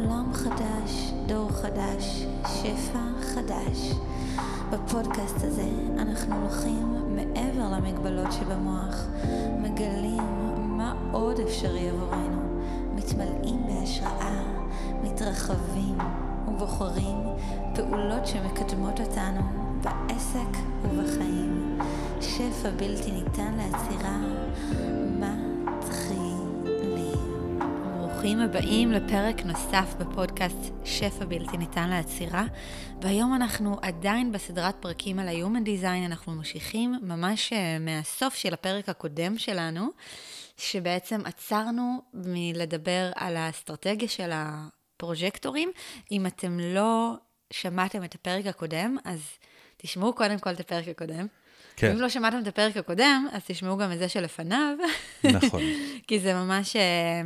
עולם חדש, דור חדש, שפע חדש. בפודקאסט הזה אנחנו הולכים מעבר למגבלות שבמוח, מגלים מה עוד אפשרי עבורנו, מתמלאים בהשראה, מתרחבים ובוחרים פעולות שמקדמות אותנו בעסק ובחיים. שפע בלתי ניתן לעצירה, מתחילים. ברוכים הבאים לפרק נוסף בפודקאסט שפע בלתי ניתן לעצירה, והיום אנחנו עדיין בסדרת פרקים על ה-Human Design, אנחנו ממשיכים ממש אה, מהסוף של הפרק הקודם שלנו, שבעצם עצרנו מלדבר על האסטרטגיה של הפרוג'קטורים. אם אתם לא שמעתם את הפרק הקודם, אז תשמעו קודם כל את הפרק הקודם. כן. אם לא שמעתם את הפרק הקודם, אז תשמעו גם את זה שלפניו. נכון. כי זה ממש אה,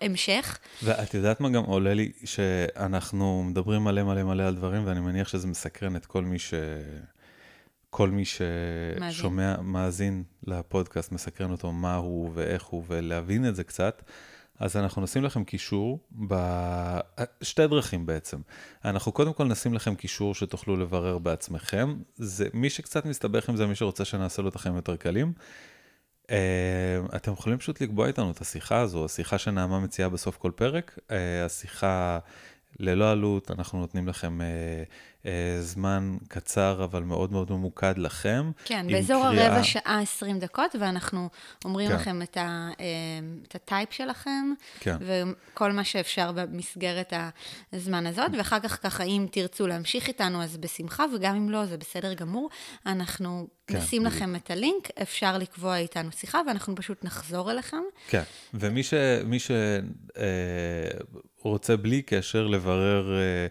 המשך. ואת יודעת מה גם עולה לי? שאנחנו מדברים מלא מלא מלא על דברים, ואני מניח שזה מסקרן את כל מי ש... כל מי ששומע, מאזין לפודקאסט, מסקרן אותו מה הוא ואיך הוא, ולהבין את זה קצת. אז אנחנו נשים לכם קישור, בשתי דרכים בעצם. אנחנו קודם כל נשים לכם קישור שתוכלו לברר בעצמכם. זה, מי שקצת מסתבך עם זה, מי שרוצה שנעשה לו את החיים יותר קלים. Uh, אתם יכולים פשוט לקבוע איתנו את השיחה הזו, השיחה שנעמה מציעה בסוף כל פרק, uh, השיחה ללא עלות, אנחנו נותנים לכם uh, זמן קצר אבל מאוד מאוד ממוקד לכם. כן, באזור קריאה- הרבע שעה 20 דקות, ואנחנו אומרים כן. לכם את, ה, אה, את הטייפ שלכם, כן. וכל מה שאפשר במסגרת הזמן הזאת, ואחר כך ככה, אם תרצו להמשיך איתנו, אז בשמחה, וגם אם לא, זה בסדר גמור. אנחנו כן, נשים בדיוק. לכם את הלינק, אפשר לקבוע איתנו שיחה, ואנחנו פשוט נחזור אליכם. כן, ומי ש, ש, אה, רוצה בלי קשר לברר אה,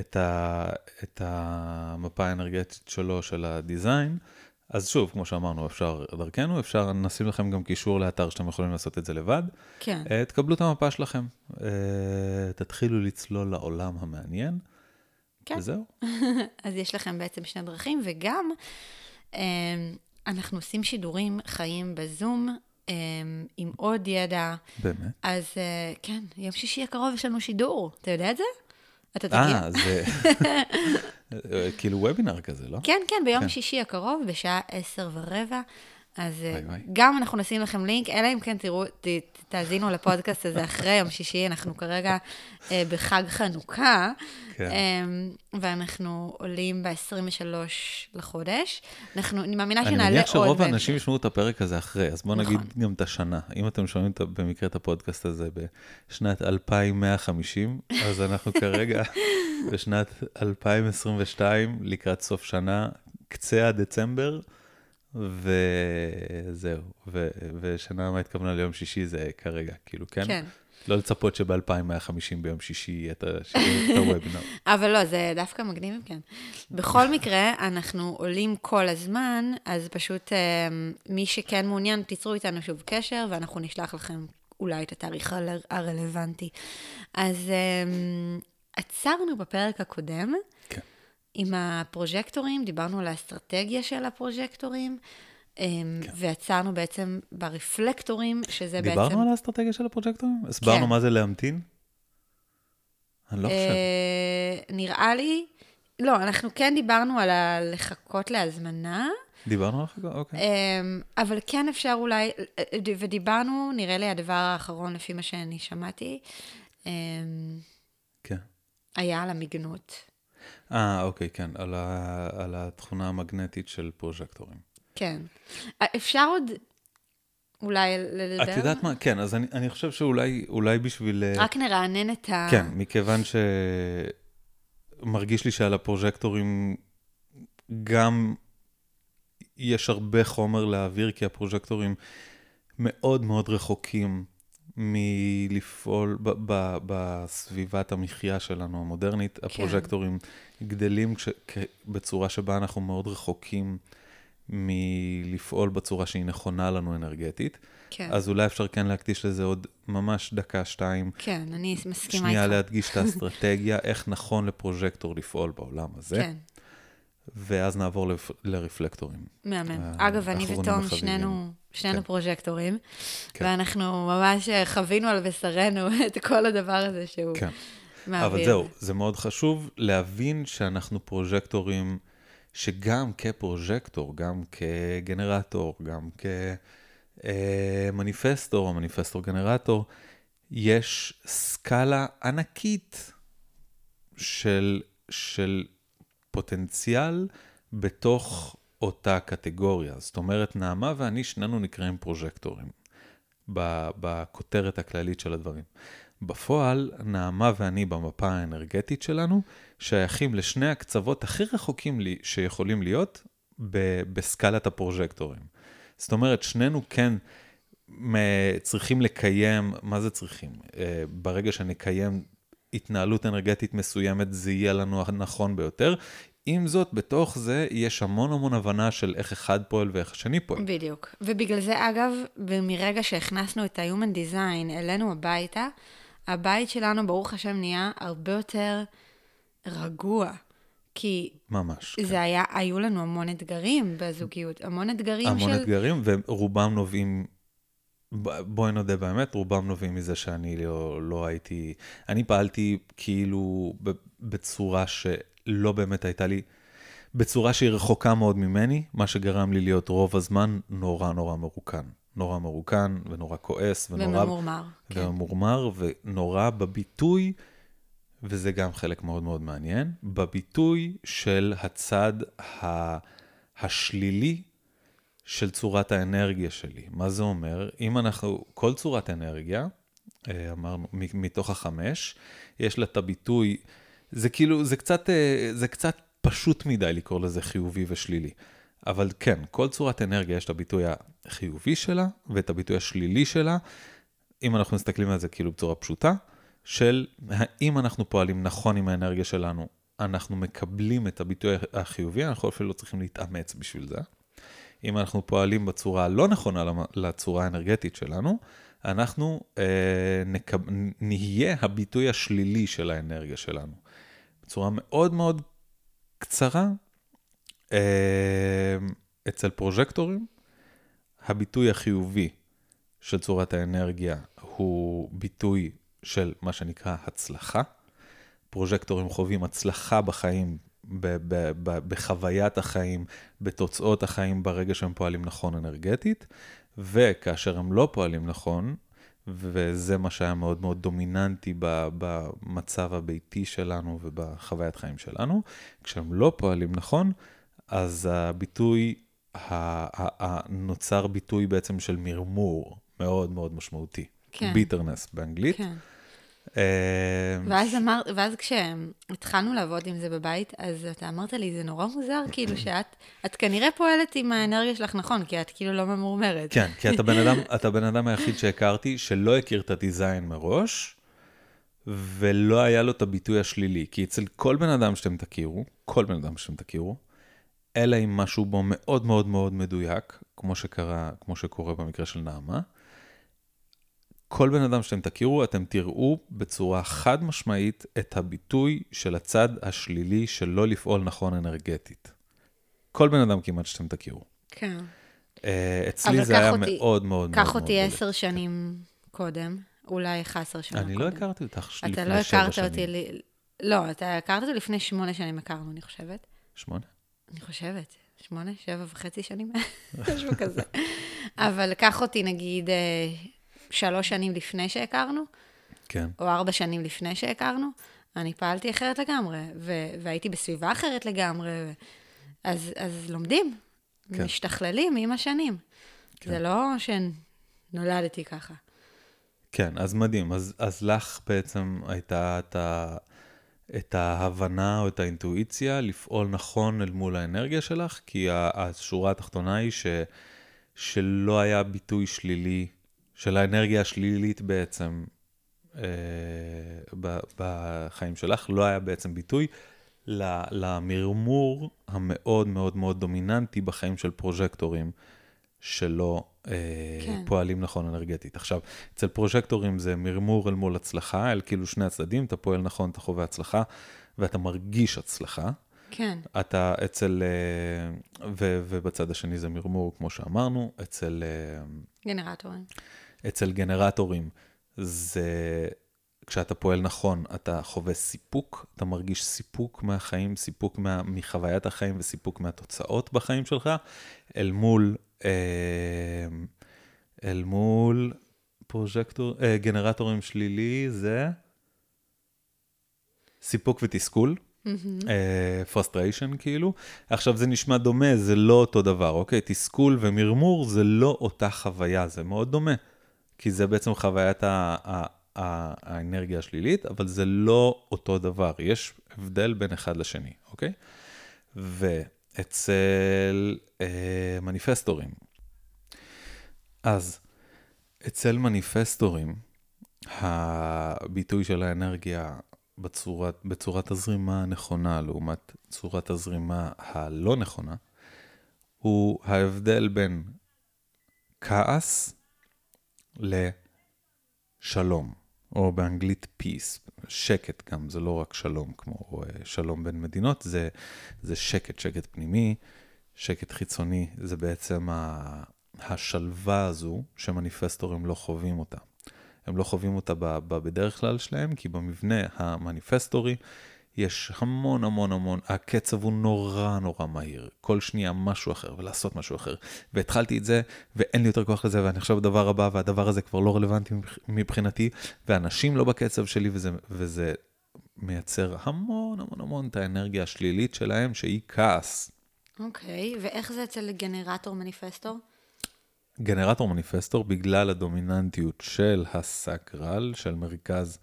את, ה, את המפה האנרגטית שלו, של הדיזיין, אז שוב, כמו שאמרנו, אפשר דרכנו, אפשר, נשים לכם גם קישור לאתר שאתם יכולים לעשות את זה לבד. כן. אה, תקבלו את המפה שלכם, אה, תתחילו לצלול לעולם המעניין, כן. וזהו. אז יש לכם בעצם שני דרכים, וגם אנחנו עושים שידורים חיים בזום אה, עם עוד ידע. באמת. אז אה, כן, יום שישי הקרוב יש לנו שידור, אתה יודע את זה? אתה תגיע? אה, זה אה, כאילו וובינר כזה, לא? כן, כן, ביום כן. שישי הקרוב, בשעה עשר ורבע. אז אה, וואי, וואי. גם אנחנו נשים לכם לינק, אלא אם כן תראו, ת, תאזינו לפודקאסט הזה אחרי יום שישי, אנחנו כרגע אה, בחג חנוכה, כן. אה, ואנחנו עולים ב-23 לחודש. אנחנו, אני מאמינה אני שנעלה עוד מניח שרוב. האנשים ישמעו את הפרק הזה אחרי, אז בואו נכון. נגיד גם את השנה. אם אתם שומעים את- במקרה את הפודקאסט הזה בשנת 2150, אז אנחנו כרגע בשנת 2022, לקראת סוף שנה, קצה הדצמבר, וזהו. ו- ושנה מה התכוונה ליום שישי זה כרגע, כאילו, כן? כן. לא לצפות שב-2150 ביום שישי יהיה את הוובינר. אבל לא, זה דווקא מגניב אם כן. בכל מקרה, אנחנו עולים כל הזמן, אז פשוט אה, מי שכן מעוניין, תיצרו איתנו שוב קשר, ואנחנו נשלח לכם אולי את התאריך הר- הרלוונטי. אז אה, עצרנו בפרק הקודם. עם הפרוז'קטורים, דיברנו על האסטרטגיה של הפרוז'קטורים, אה, ועצרנו בעצם ברפלקטורים, שזה בעצם... דיברנו על האסטרטגיה של הפרוז'קטורים? הסברנו כן. מה זה להמתין? אני לא חושב. אה, נראה לי, לא, אנחנו כן דיברנו על ה- לחכות להזמנה, דיברנו על החגה? אוקיי. אמ, אבל כן אפשר אולי, ודיברנו, נראה לי הדבר האחרון, לפי מה שאני שמעתי, אמ, כן. היה על המגנטיות. אה, אוקיי, כן, על, ה, על התכונה המגנטית של פרוז'קטורים. כן. אה, אפשר עוד אולי לדבר? את יודעת מה? כן, אז אני, אני חושב שאולי אולי בשביל... אה, רק נרענן את ה... כן, מכיוון שמרגיש לי שעל הפרוז'קטורים גם יש הרבה חומר להעביר, כי הפרוז'קטורים מאוד מאוד רחוקים מלפעול ב- ב- בסביבת המחיה שלנו המודרנית. כן. הפרוז'קטורים גדלים כש, בצורה שבה אנחנו מאוד רחוקים מלפעול בצורה שהיא נכונה לנו אנרגטית. כן, אז אולי אפשר כן להקדיש לזה עוד ממש דקה, שתיים. כן, אני מסכימה שנייה איתך. להדגיש את האסטרטגיה, איך נכון לפרוז'קטור לפעול בעולם הזה, כן, ואז נעבור לפ... לרפלקטורים. מהמם. אה, אגב, אני ותום. שנינו, שנינו כן. פרוז'קטורים, כן. ואנחנו ממש חווינו על בשרנו את כל הדבר הזה שהוא... כן. מהאוויר. אבל זהו, זה מאוד חשוב להבין שאנחנו פרוז'קטורים, שגם כ projector, גם כגנרטור, גם כ manifestor או manifesting generator, יש סקאלה ענקית של, של פוטנציאל בתוך אותה קטגוריה. זאת אומרת, נעמה ואני, שנינו נקראים פרוז'קטורים, בכותרת הכללית של הדברים. בפועל, נעמה ואני במפה האנרגטית שלנו, שייכים לשני הקצוות הכי רחוקים לי, שיכולים להיות בסקלת הפרוז'קטורים. זאת אומרת, שנינו כן צריכים לקיים, מה זה צריכים? אה, ברגע שנקיים התנהלות אנרגטית מסוימת, זה יהיה לנו הנכון ביותר. עם זאת, בתוך זה יש המון המון הבנה של איך אחד פועל ואיך השני פועל. בדיוק. ובגלל זה, אגב, מרגע שהכנסנו את ה-Human Design אלינו הביתה, הבית שלנו, ברוך השם, נהיה הרבה יותר רגוע. כי... ממש. זה כן. היה, היו לנו המון אתגרים בזוגיות, המון אתגרים המון של... המון אתגרים, ורובם נובעים בואי נודה באמת, רובם נובעים מזה שאני לא, לא הייתי... אני פעלתי כאילו בצורה שלא באמת הייתה לי... בצורה שהיא רחוקה מאוד ממני, מה שגרם לי להיות רוב הזמן נורא נורא מרוקן. נורא מרוקן ונורא כועס ונורא... וממורמר. כן. וממורמר ונורא בביטוי, וזה גם חלק מאוד מאוד מעניין, בביטוי של הצד השלילי של צורת האנרגיה שלי. מה זה אומר? אם אנחנו, כל צורת אנרגיה, אה, אמרנו, מתוך החמש, יש לה את הביטוי, זה כאילו, זה קצת, אה, זה קצת פשוט מדי לקרוא לזה חיובי ושלילי. אבל כן, כל צורת אנרגיה יש את הביטוי החיובי שלה ואת הביטוי השלילי שלה, אם אנחנו מסתכלים על זה כאילו בצורה פשוטה, של האם אנחנו פועלים נכון עם האנרגיה שלנו, אנחנו מקבלים את הביטוי החיובי, אנחנו אפילו לא צריכים להתאמץ בשביל זה. אם אנחנו פועלים בצורה הלא נכונה לצורה האנרגטית שלנו, אנחנו אה, נקב... נהיה הביטוי השלילי של האנרגיה שלנו. בצורה מאוד מאוד קצרה, אה, אצל פרוז'קטורים, הביטוי החיובי של צורת האנרגיה הוא ביטוי של מה שנקרא הצלחה. פרוז'קטורים חווים הצלחה בחיים בחוויית החיים, בתוצאות החיים ברגע שהם פועלים נכון אנרגטית, וכאשר הם לא פועלים נכון, וזה מה שהיה מאוד מאוד דומיננטי במצב הביתי שלנו ובחוויית חיים שלנו, כשהם לא פועלים נכון, אז הביטוי, נוצר ביטוי בעצם של מרמור מאוד מאוד משמעותי. כן. ביטרנס באנגלית. כן. אמ, ואז, אמר, ואז כשהתחלנו לעבוד עם זה בבית, אז אתה אמרת לי, זה נורא מוזר, כאילו שאת, את כנראה פועלת עם האנרגיה שלך נכון, כי את כאילו לא ממורמרת. כן, כי אתה בן אדם, אתה הבן אדם היחיד שהכרתי שלא הכיר את הדיזיין מראש, ולא היה לו את הביטוי השלילי. כי אצל כל בן אדם שאתם תכירו, כל בן אדם שאתם תכירו, אלא אם משהו בו מאוד מאוד מאוד מדויק, כמו שקרה, כמו שקורה במקרה של נעמה, כל בן אדם שאתם תכירו, אתם תראו בצורה חד משמעית את הביטוי של הצד השלילי של לא לפעול נכון אנרגטית. כל בן אדם כמעט שאתם תכירו. כן. Uh, אצלי זה היה אותי, מאוד מאוד מאוד קח אותי עשר שנים קודם, אולי 11 שנים קודם. אני לא הכרתי אותך לפני שבע שנים. אתה לא הכרת אותי. לא, אתה הכרת אותי לפני שמונה שנים הכרנו, אני חושבת. שמונה? אני חושבת. שמונה, שבע וחצי שנים, משהו כזה. אבל קח אותי, נגיד, אה, שלוש שנים לפני שהכרנו, כן. או ארבע שנים לפני שהכרנו, אני פעלתי אחרת לגמרי, ו- והייתי בסביבה אחרת לגמרי, ו- אז, אז לומדים, כן. משתכללים עם השנים. כן. זה לא שנולדתי ככה. כן, אז מדהים. אז, אז לך בעצם הייתה את, ה, את ההבנה או את האינטואיציה לפעול נכון אל מול האנרגיה שלך, כי השורה התחתונה היא ש, שלא היה ביטוי שלילי של האנרגיה השלילית בעצם אה, בחיים שלך, לא היה בעצם ביטוי למרמור המאוד מאוד מאוד דומיננטי בחיים של פרוז'קטורים, שלא אה, כן. פועלים נכון אנרגטית. עכשיו, אצל פרוז'קטורים זה מרמור אל מול הצלחה, אל כאילו שני הצדדים, אתה פועל נכון, אתה חווה הצלחה, ואתה מרגיש הצלחה. כן. אתה אצל, אה, ו, ובצד השני זה מרמור, כמו שאמרנו, אצל... גנרטורים. אצל גנרטורים זה וכשאתה פועל נכון, אתה חווה סיפוק, אתה מרגיש סיפוק מהחיים, סיפוק מה, מחוויית החיים וסיפוק מהתוצאות בחיים שלך, אל מול, אה, אל מול פרוז'קטור, אה, גנרטורים שלילי זה סיפוק ותסכול. frustration mm-hmm. uh, כאילו. עכשיו זה נשמע דומה, זה לא אותו דבר, אוקיי? תסכול ומרמור זה לא אותה חוויה, זה מאוד דומה. כי זה בעצם חוויית ה- ה- ה- האנרגיה השלילית, אבל זה לא אותו דבר, יש הבדל בין אחד לשני, אוקיי? ואצל uh, מניפסטורים, אז אצל מניפסטורים, הביטוי של האנרגיה בצורת, בצורת הזרימה הנכונה לעומת צורת הזרימה הלא נכונה, הוא ההבדל בין כעס לשלום, או באנגלית peace, שקט גם, זה לא רק שלום כמו אה, שלום בין מדינות, זה, זה שקט, שקט פנימי, שקט חיצוני, זה בעצם השלווה הזו שמניפסטורים לא חווים אותה. הם לא חווים אותה בדרך כלל שלהם, כי במבנה המניפסטורי יש המון המון המון, הקצב הוא נורא נורא מהיר, כל שנייה משהו אחר ולעשות משהו אחר. והתחלתי את זה, ואין לי יותר כוח לזה, ואני עכשיו בדבר הבא, והדבר הזה כבר לא רלוונטי מבחינתי, ואנשים לא בקצב שלי, וזה, וזה מייצר המון המון המון את האנרגיה השלילית שלהם, שהיא כעס. אוקיי, okay, ואיך זה אצל גנרטור מניפסטור? גנרטור מניפסטור, בגלל הדומיננטיות של הסקרל, של מרכז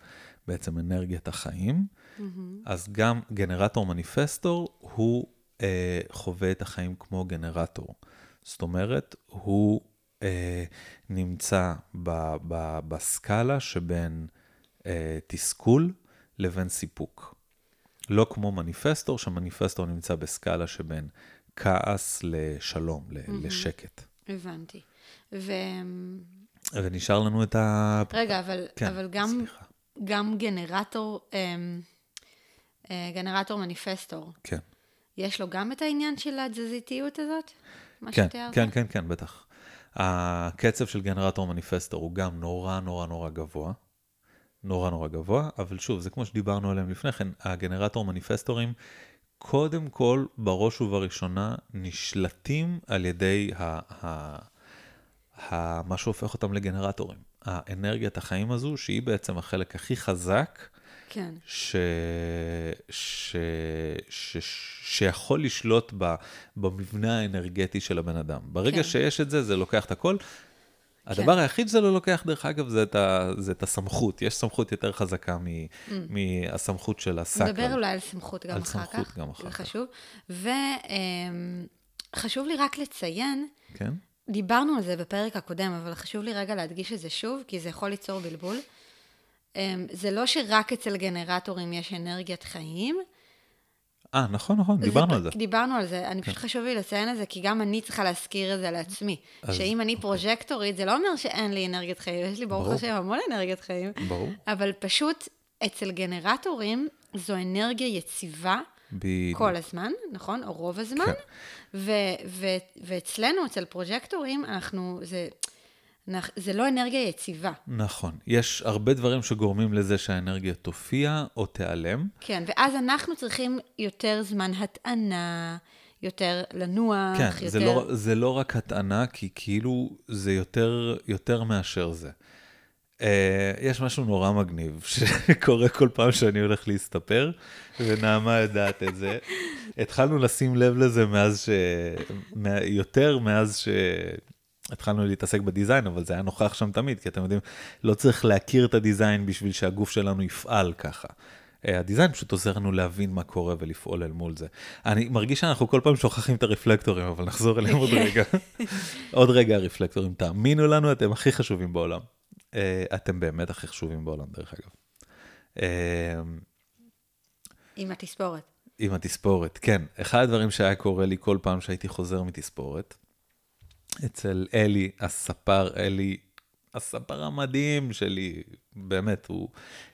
בעצם אנרגיית החיים, mm-hmm. אז גם גנרטור מניפסטור, הוא אה, חווה את החיים כמו גנרטור. זאת אומרת, הוא אה, נמצא ב, ב, בסקאלה שבין אה, תסכול לבין סיפוק. לא כמו מניפסטור, שמניפסטור נמצא בסקאלה שבין כעס לשלום, mm-hmm. לשקט. הבנתי. ו... ונשאר לנו את ה... רגע, אבל, כן, אבל גם, גם גנרטור, אמ, גנרטור מניפסטור. כן. יש לו גם את העניין של התזזיתיות הזאת? מה כן, שתיארת? כן, כן, כן, בטח. הקצב של גנרטור מניפסטור הוא גם נורא נורא נורא גבוה. נורא נורא גבוה, אבל שוב, זה כמו שדיברנו עליהם לפני כן, הגנרטור מניפסטורים, קודם כל, בראש ובראשונה, נשלטים על ידי ה... ה מה שהופך אותם לגנרטורים. האנרגיית החיים הזו, שהיא בעצם החלק הכי חזק, כן. ש... ש... ש... שיכול לשלוט ב... במבנה האנרגטי של הבן אדם. ברגע כן. שיש את זה, זה לוקח את הכל. הדבר כן. היחיד שזה לא לוקח, דרך אגב, זה את, ה, זה את הסמכות. יש סמכות יותר חזקה מ, mm. מהסמכות של הסקל. נדבר אולי על סמכות גם על אחר כך. על סמכות גם אחר כך. זה חשוב. וחשוב אמ, לי רק לציין, כן? דיברנו על זה בפרק הקודם, אבל חשוב לי רגע להדגיש את זה שוב, כי זה יכול ליצור בלבול. אמ, זה לא שרק אצל גנרטורים יש אנרגיית חיים. אה, נכון, נכון, דיברנו זה, על זה. דיברנו על זה, אני כן. פשוט חשוב לי לציין את זה, כי גם אני צריכה להזכיר את זה לעצמי. אז... שאם אני פרוז'קטורית, זה לא אומר שאין לי אנרגיית חיים, יש לי ברוך השם המון אנרגיית חיים. ברור. אבל פשוט אצל גנרטורים זו אנרגיה יציבה. בדיוק. כל הזמן, נכון? או רוב הזמן. כן. ו- ו- ואצלנו, אצל פרוג'קטורים, אנחנו, זה, זה לא אנרגיה יציבה. נכון. יש הרבה דברים שגורמים לזה שהאנרגיה תופיע או תיעלם. כן, ואז אנחנו צריכים יותר זמן הטענה, יותר לנוח, כן, יותר... זה לא, זה לא רק הטענה, כי כאילו זה יותר, יותר מאשר זה. Uh, יש משהו נורא מגניב שקורה כל פעם שאני הולך להסתפר, ונעמה יודעת את זה. התחלנו לשים לב לזה מאז ש... יותר מאז שהתחלנו להתעסק בדיזיין, אבל זה היה נוכח שם תמיד, כי אתם יודעים, לא צריך להכיר את הדיזיין בשביל שהגוף שלנו יפעל ככה. Uh, הדיזיין פשוט עוזר לנו להבין מה קורה ולפעול אל מול זה. אני מרגיש שאנחנו כל פעם שוכחים את הרפלקטורים, אבל נחזור אליהם עוד רגע. עוד רגע הרפלקטורים, תאמינו לנו, אתם הכי חשובים בעולם. אה, אתם באמת הכי חשובים בעולם, דרך אגב. אה, עם התספורת. עם התספורת, כן. אחד הדברים שהיה קורה לי כל פעם שהייתי חוזר מתספורת, אצל אלי, הספר, אלי, הספר המדהים שלי, באמת, הוא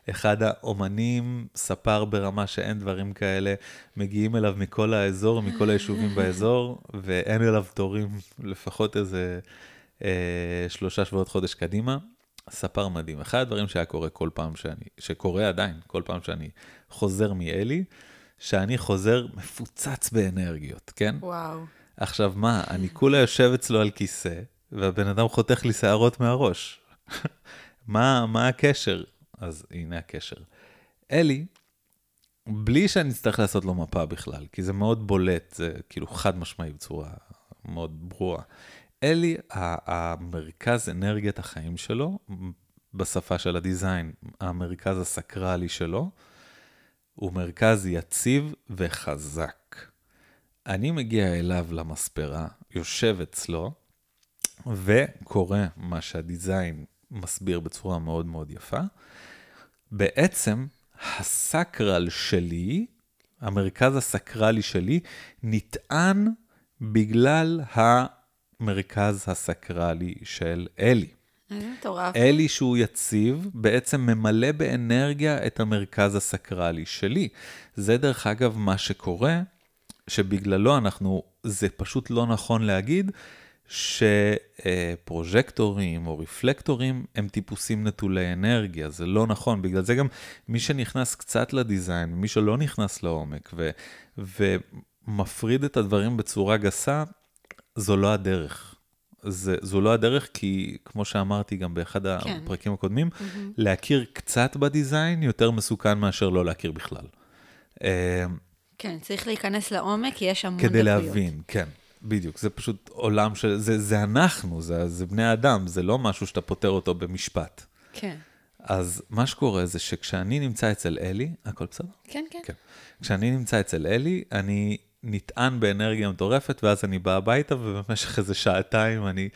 אחד האומנים, ספר ברמה שאין דברים כאלה, מגיעים אליו מכל האזור, מכל היישובים באזור, ואין אליו תורים לפחות איזה אה, שלושה שבועות חודש קדימה. ספר מדהים. אחד הדברים שהיה קורה כל פעם שאני, שקורה עדיין, כל פעם שאני חוזר מאלי, שאני חוזר מפוצץ באנרגיות, כן? וואו. עכשיו מה, אני כולה יושב אצלו על כיסא, והבן אדם חותך לי שערות מהראש. מה, מה הקשר? אז הנה הקשר. אלי, בלי שאני אצטרך לעשות לו מפה בכלל, כי זה מאוד בולט, זה כאילו חד משמעי בצורה מאוד ברורה. אלי, המרכז אנרגיית החיים שלו, בשפה של הדיזיין, המרכז הסקרלי שלו, הוא מרכז יציב וחזק. אני מגיע אליו למספרה, יושב אצלו, וקורא מה שהדיזיין מסביר בצורה מאוד מאוד יפה. בעצם, הסקרל שלי, המרכז הסקרלי שלי, נטען בגלל המרכז הסקרלי של אלי. מטורף. אלי שהוא יציב, בעצם ממלא באנרגיה את המרכז הסקרלי שלי. זה דרך אגב מה שקורה, שבגללו אנחנו, זה פשוט לא נכון להגיד שפרוז'קטורים או רפלקטורים הם טיפוסים נטולי אנרגיה, זה לא נכון, בגלל זה גם מי שנכנס קצת לדיזיין, מי שלא נכנס לעומק ו, ומפריד את הדברים בצורה גסה, זו לא הדרך. זה, זו לא הדרך, כי כמו שאמרתי גם באחד כן. הפרקים הקודמים, mm-hmm. להכיר קצת בדיזיין יותר מסוכן מאשר לא להכיר בכלל. כן, צריך להיכנס לעומק, כי יש המון דקויות. כדי להבין, כן. בדיוק, זה פשוט עולם של... זה, זה אנחנו, זה, זה בני אדם, זה לא משהו שאתה פותר אותו במשפט. כן. אז מה שקורה זה שכשאני נמצא אצל אלי, הכל בסדר? כן, כן. כן. כשאני נמצא אצל אלי, אני נטען באנרגיה מטורפת, ואז אני בא הביתה, ובמשך איזה שעתיים אני,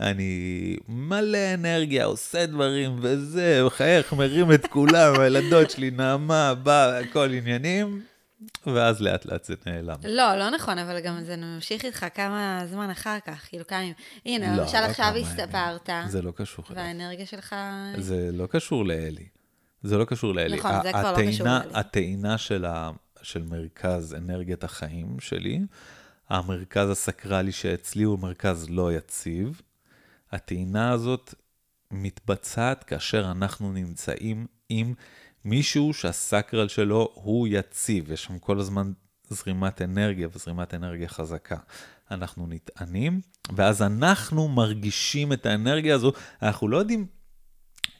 אני מלא אנרגיה, עושה דברים, וזה, מחייך, מרים את כולם, הילדות שלי, נעמה, בא, הכל עניינים, ואז לאט לאט זה נעלם. לא, לא נכון, אבל גם זה ממשיך איתך כמה זמן אחר כך, כאילו כמה ימים. הנה, לא, למשל לא עכשיו הסתפרת. זה לא קשור. והאנרגיה שלך... זה לא קשור לאלי. זה לא קשור לאלי. נכון, זה כבר לא קשור לאלי. הטעינה של, ה, של מרכז אנרגיית החיים שלי, המרכז הסקרלי שאצלי הוא מרכז לא יציב, הטעינה הזאת מתבצעת כאשר אנחנו נמצאים עם מישהו שהסקרל שלו הוא יציב, יש שם כל הזמן זרימת אנרגיה וזרימת אנרגיה חזקה. אנחנו נטענים, ואז אנחנו מרגישים את האנרגיה הזו, אנחנו לא יודעים,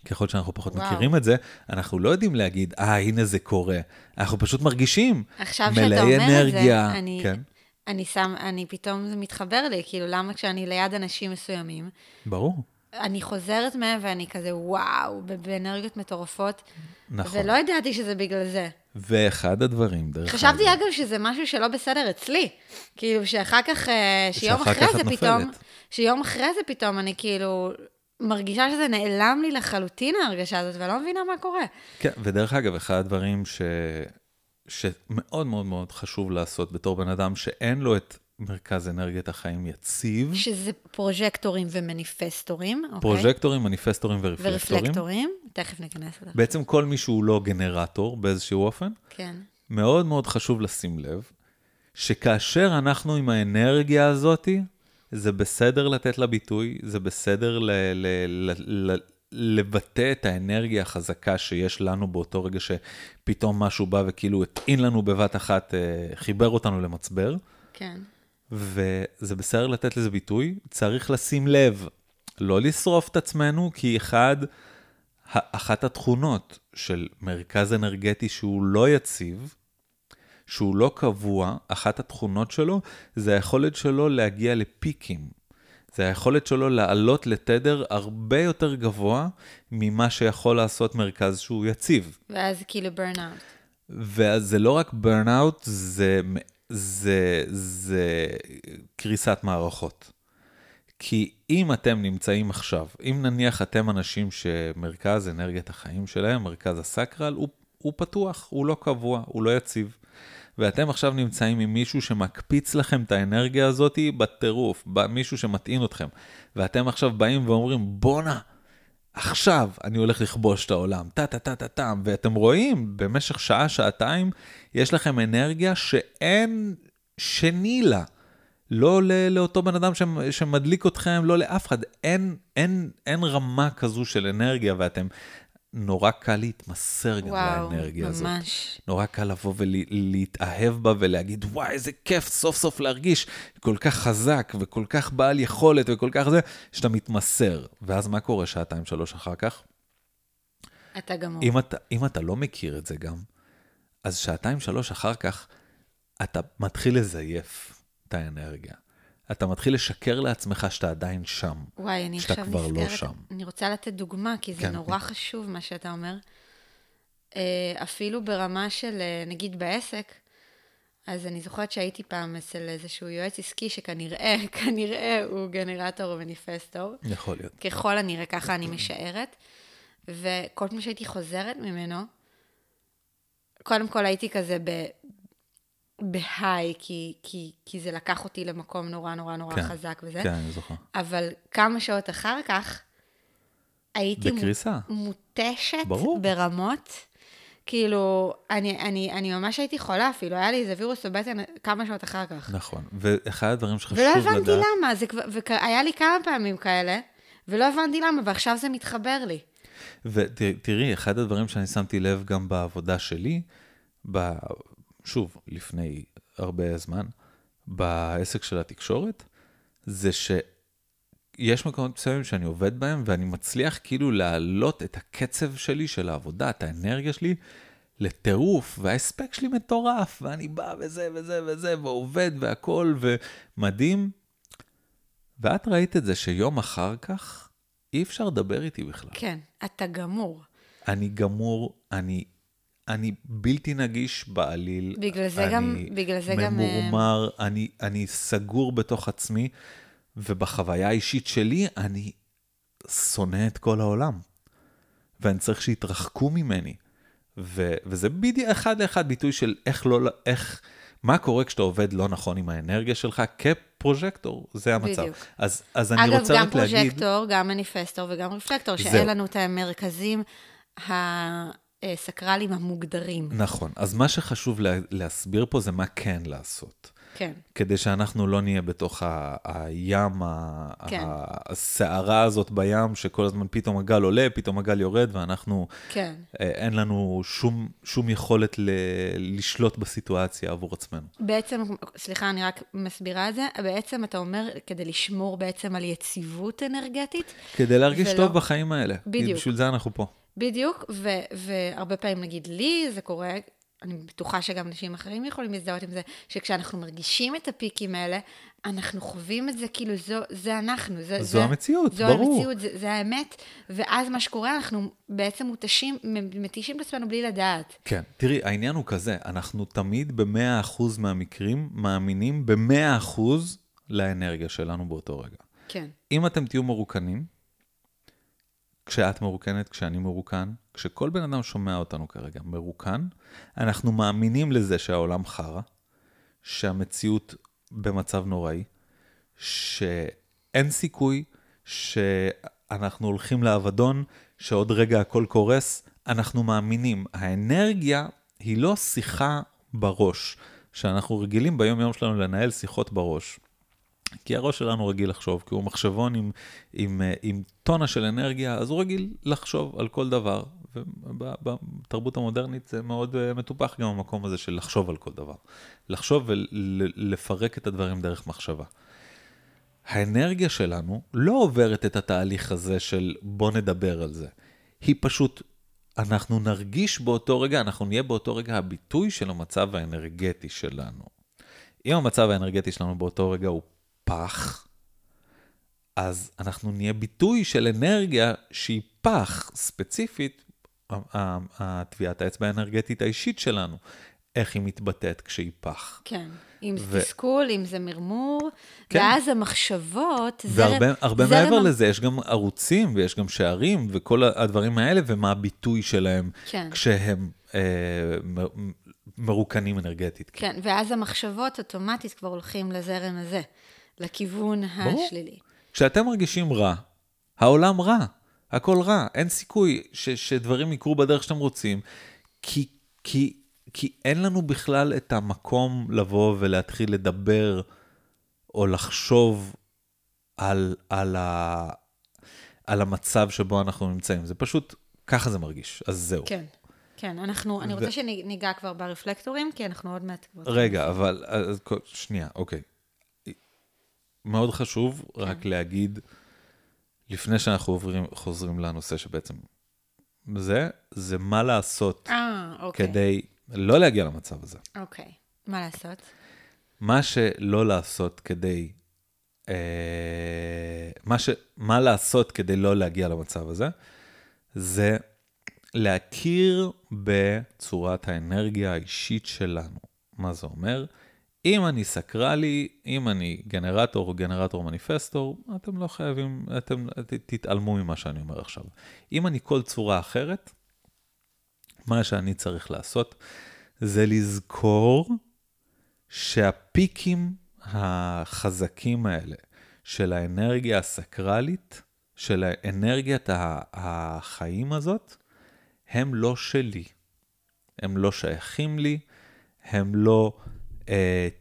ככל שאנחנו פחות וואו. מכירים את זה, אנחנו לא יודעים להגיד, אה, הנה זה קורה. אנחנו פשוט מרגישים עכשיו שאתה אומר אנרגיה. את זה, אני, כן? אני שם, אני פתאום, זה מתחבר לי, כאילו, למה כשאני ליד אנשים מסוימים, ברור. אני חוזרת מהם ואני כזה, וואו, באנרגיות מטורפות. נכון. ולא ידעתי שזה בגלל זה. ואחד הדברים, דרך אגב... חשבתי אגב שזה משהו שלא בסדר אצלי. כאילו, שאחר כך, אה, שיום אחרי זה פתאום, שיום אחרי זה פתאום אני כאילו מרגישה שזה נעלם לי לחלוטין ההרגשה הזאת, ולא מבינה מה קורה. כן, ודרך אגב, אחד הדברים ש... שמאוד מאוד מאוד חשוב לעשות בתור בן אדם שאין לו את מרכז אנרגיית החיים יציב. שזה פרוז'קטורים ומניפסטורים, אוקיי? פרוז'קטורים, מניפסטורים ורפלקטורים. ורפלקטורים, תכף ניכנס לזה. בעצם כל מי שהוא לא גנרטור באיזשהו אופן. כן. מאוד מאוד חשוב לשים לב, שכאשר אנחנו עם האנרגיה הזאתי, זה בסדר לתת לה ביטוי, זה בסדר ל- ל- ל- ל- לבטא את האנרגיה החזקה שיש לנו באותו רגע שפתאום משהו בא וכאילו הטעין לנו בבת אחת, אה, חיבר אותנו למצבר. כן. וזה בסדר לתת לזה ביטוי, צריך לשים לב, לא לשרוף את עצמנו, כי אחד, אחת התכונות של מרכז אנרגטי שהוא לא יציב, שהוא לא קבוע, אחת התכונות שלו זה היכולת שלו להגיע לפיקים. זה היכולת שלו לעלות לתדר הרבה יותר גבוה ממה שיכול לעשות מרכז שהוא יציב. ואז כאילו ברנאוט. ואז זה לא רק ברנאוט, זה זה, זה קריסת מערכות. כי אם אתם נמצאים עכשיו, אם נניח אתם אנשים שמרכז אנרגיית החיים שלהם, מרכז הסקרל, הוא, הוא פתוח, הוא לא קבוע, הוא לא יציב. ואתם עכשיו נמצאים עם מישהו שמקפיץ לכם את האנרגיה הזאת בטירוף, מישהו שמטעין אתכם, ואתם עכשיו באים ואומרים, בואנה, עכשיו אני הולך לכבוש את העולם, טה-טה-טה-טה-טם, ואתם רואים, במשך שעה, שעתיים, יש לכם אנרגיה שאין שני לה. לא לאותו בן אדם שמדליק אתכם, לא לאף אחד. אין, אין, אין רמה כזו של אנרגיה, ואתם... נורא קל להתמסר גם וואו, לאנרגיה ממש. הזאת. וואו, ממש. נורא קל לבוא ולהתאהב ולה, בה ולהגיד, וואי, איזה כיף סוף סוף להרגיש כל כך חזק וכל כך בעל יכולת וכל כך זה, שאתה מתמסר. ואז מה קורה שעתיים, שלוש אחר כך? אתה גמור. אם אתה, אם אתה לא מכיר את זה גם, אז שעתיים, שלוש אחר כך, אתה מתחיל לזייף את האנרגיה. אתה מתחיל לשקר לעצמך שאתה עדיין שם. וואי, אני עכשיו נזכרת, לא שם. אני רוצה לתת דוגמה, כי זה כן, נורא כן. חשוב מה שאתה אומר. אה, אפילו ברמה של, אה, נגיד בעסק, אז אני זוכרת שהייתי פעם אצל איזשהו יועץ עסקי שכנראה, כנראה הוא גנרטור ומניפסטור. יכול להיות. ככל הנראה, ככה אני משערת. וכל פעם שהייתי חוזרת ממנו, קודם כל הייתי כזה ב... בהיי, כי, כי, כי זה לקח אותי למקום נורא נורא נורא כן, חזק וזה. כן, אני זוכר. אבל כמה שעות אחר כך, הייתי בקריסה. מותשת ברור. ברמות. כאילו, אני, אני, אני ממש הייתי חולה אפילו, היה לי איזה וירוס בבטן כמה שעות אחר כך. נכון, ואחד הדברים שחשוב לדעת... ולא הבנתי לדעת... למה, זה כבר, והיה לי כמה פעמים כאלה, ולא הבנתי למה, ועכשיו זה מתחבר לי. ותראי, אחד הדברים שאני שמתי לב גם בעבודה שלי, ב, שוב, לפני הרבה זמן, בעסק של התקשורת, זה שיש מקומות מסוימים שאני עובד בהם, ואני מצליח כאילו להעלות את הקצב שלי של העבודה, את האנרגיה שלי, לטירוף, וההספק שלי מטורף, ואני בא וזה וזה וזה, ועובד והכול, ומדהים. ואת ראית את זה שיום אחר כך, אי אפשר לדבר איתי בכלל. כן, אתה גמור. אני גמור, אני אני בלתי נגיש בעליל. בגלל זה אני גם... בגלל זה גם... ממורמר, אני, אני סגור בתוך עצמי, ובחוויה האישית שלי, אני שונא את כל העולם. ואני צריך שיתרחקו ממני. ו, וזה בדיוק אחד לאחד ביטוי של איך לא... איך... מה קורה כשאתה עובד לא נכון עם האנרגיה שלך כפרוז'קטור, זה המצב. בדיוק. אז, אז אני רוצה רק להגיד... אגב, גם פרוז'קטור, גם מניפסטור וגם רפלקטור, שאין לנו את המרכזים הסקרליים המוגדרים. נכון. אז מה שחשוב לה, להסביר פה זה מה כן לעשות. כן. כדי שאנחנו לא נהיה בתוך ה, הים, כן. הסערה הזאת בים, שכל הזמן פתאום הגל עולה, פתאום הגל יורד, ואנחנו, כן. אה, אין לנו שום, שום יכולת ל, לשלוט בסיטואציה עבור עצמנו. בעצם, סליחה, אני רק מסבירה את זה, בעצם אתה אומר, כדי לשמור בעצם על יציבות אנרגטית. כדי להרגיש ולא... טוב בחיים האלה. בדיוק. בשביל זה אנחנו פה. בדיוק, ו- והרבה פעמים נגיד לי זה קורה, אני בטוחה שגם אנשים אחרים יכולים להזדהות עם זה, שכשאנחנו מרגישים את הפיקים האלה, אנחנו חווים את זה כאילו זו, זה אנחנו. זה, זו זה, המציאות, זו ברור. זו המציאות, זה, זה האמת, ואז מה שקורה, אנחנו בעצם מותשים, מתישים את עצמנו בלי לדעת. כן, תראי, העניין הוא כזה, אנחנו תמיד ב-100% מהמקרים מאמינים ב-100% לאנרגיה שלנו באותו רגע. כן. אם אתם תהיו מרוקנים, כשאת מרוקנת, כשאני מרוקן, כשכל בן אדם שומע אותנו כרגע מרוקן, אנחנו מאמינים לזה שהעולם חרא, שהמציאות במצב נוראי, שאין סיכוי שאנחנו הולכים לאבדון, שעוד רגע הכל קורס, אנחנו מאמינים. האנרגיה היא לא שיחה בראש, שאנחנו רגילים ביום יום שלנו לנהל שיחות בראש. כי הראש שלנו רגיל לחשוב, כי הוא מחשבון עם, עם, אה, עם טונה של אנרגיה, אז הוא רגיל לחשוב על כל דבר. ובתרבות המודרנית זה מאוד אה, מטופח גם המקום הזה של לחשוב על כל דבר. לחשוב ולפרק את הדברים דרך מחשבה. האנרגיה שלנו לא עוברת את התהליך הזה של בוא נדבר על זה. היא פשוט, אנחנו נרגיש באותו רגע, אנחנו נהיה באותו רגע הביטוי של המצב האנרגטי שלנו. אם המצב האנרגטי שלנו באותו רגע הוא פח, אז אנחנו נהיה ביטוי של אנרגיה שהיא פח, ספציפית, הטביעת האצבע האנרגטית האישית שלנו, איך היא מתבטאת כשהיא פח. כן, אם זה ו... תסכול, אם זה מרמור, כן. ואז המחשבות, והרבה זרם... הרבה זרם... מעבר לזה, יש גם ערוצים ויש גם שערים וכל הדברים האלה, ומה הביטוי שלהם כן. כשהם אה, מרוקנים אנרגטית. כן, ואז המחשבות אוטומטית כבר הולכים לזרם הזה. לכיוון ברור. השלילי. כשאתם מרגישים רע, העולם רע, הכל רע, אין סיכוי ש, שדברים יקרו בדרך שאתם רוצים, כי, כי, כי אין לנו בכלל את המקום לבוא ולהתחיל לדבר או לחשוב על, על, ה, על המצב שבו אנחנו נמצאים. זה פשוט, ככה זה מרגיש, אז זהו. כן. כן, אנחנו. אני רוצה שניגע כבר ברפלקטורים, כי אנחנו עוד מעט... רגע, אבל, אז, שנייה, אוקיי. מאוד חשוב כן. רק להגיד, לפני שאנחנו עוברים, חוזרים לנושא שבעצם זה, זה מה לעשות 아, אה, אוקיי. כדי לא להגיע למצב הזה. אוקיי, מה לעשות? מה שלא לעשות כדי... אה, מה, ש, מה לעשות כדי לא להגיע למצב הזה, זה להכיר בצורת האנרגיה האישית שלנו. מה זה אומר? אם אני סקרלי, אם אני גנרטור או גנרטור מניפסטור, אתם לא חייבים, אתם תתעלמו ממה שאני אומר עכשיו. אם אני כל צורה אחרת, מה שאני צריך לעשות זה לזכור שהפיקים החזקים האלה של האנרגיה הסקרלית, של אנרגיית החיים הזאת, הם לא שלי. הם לא שייכים לי, הם לא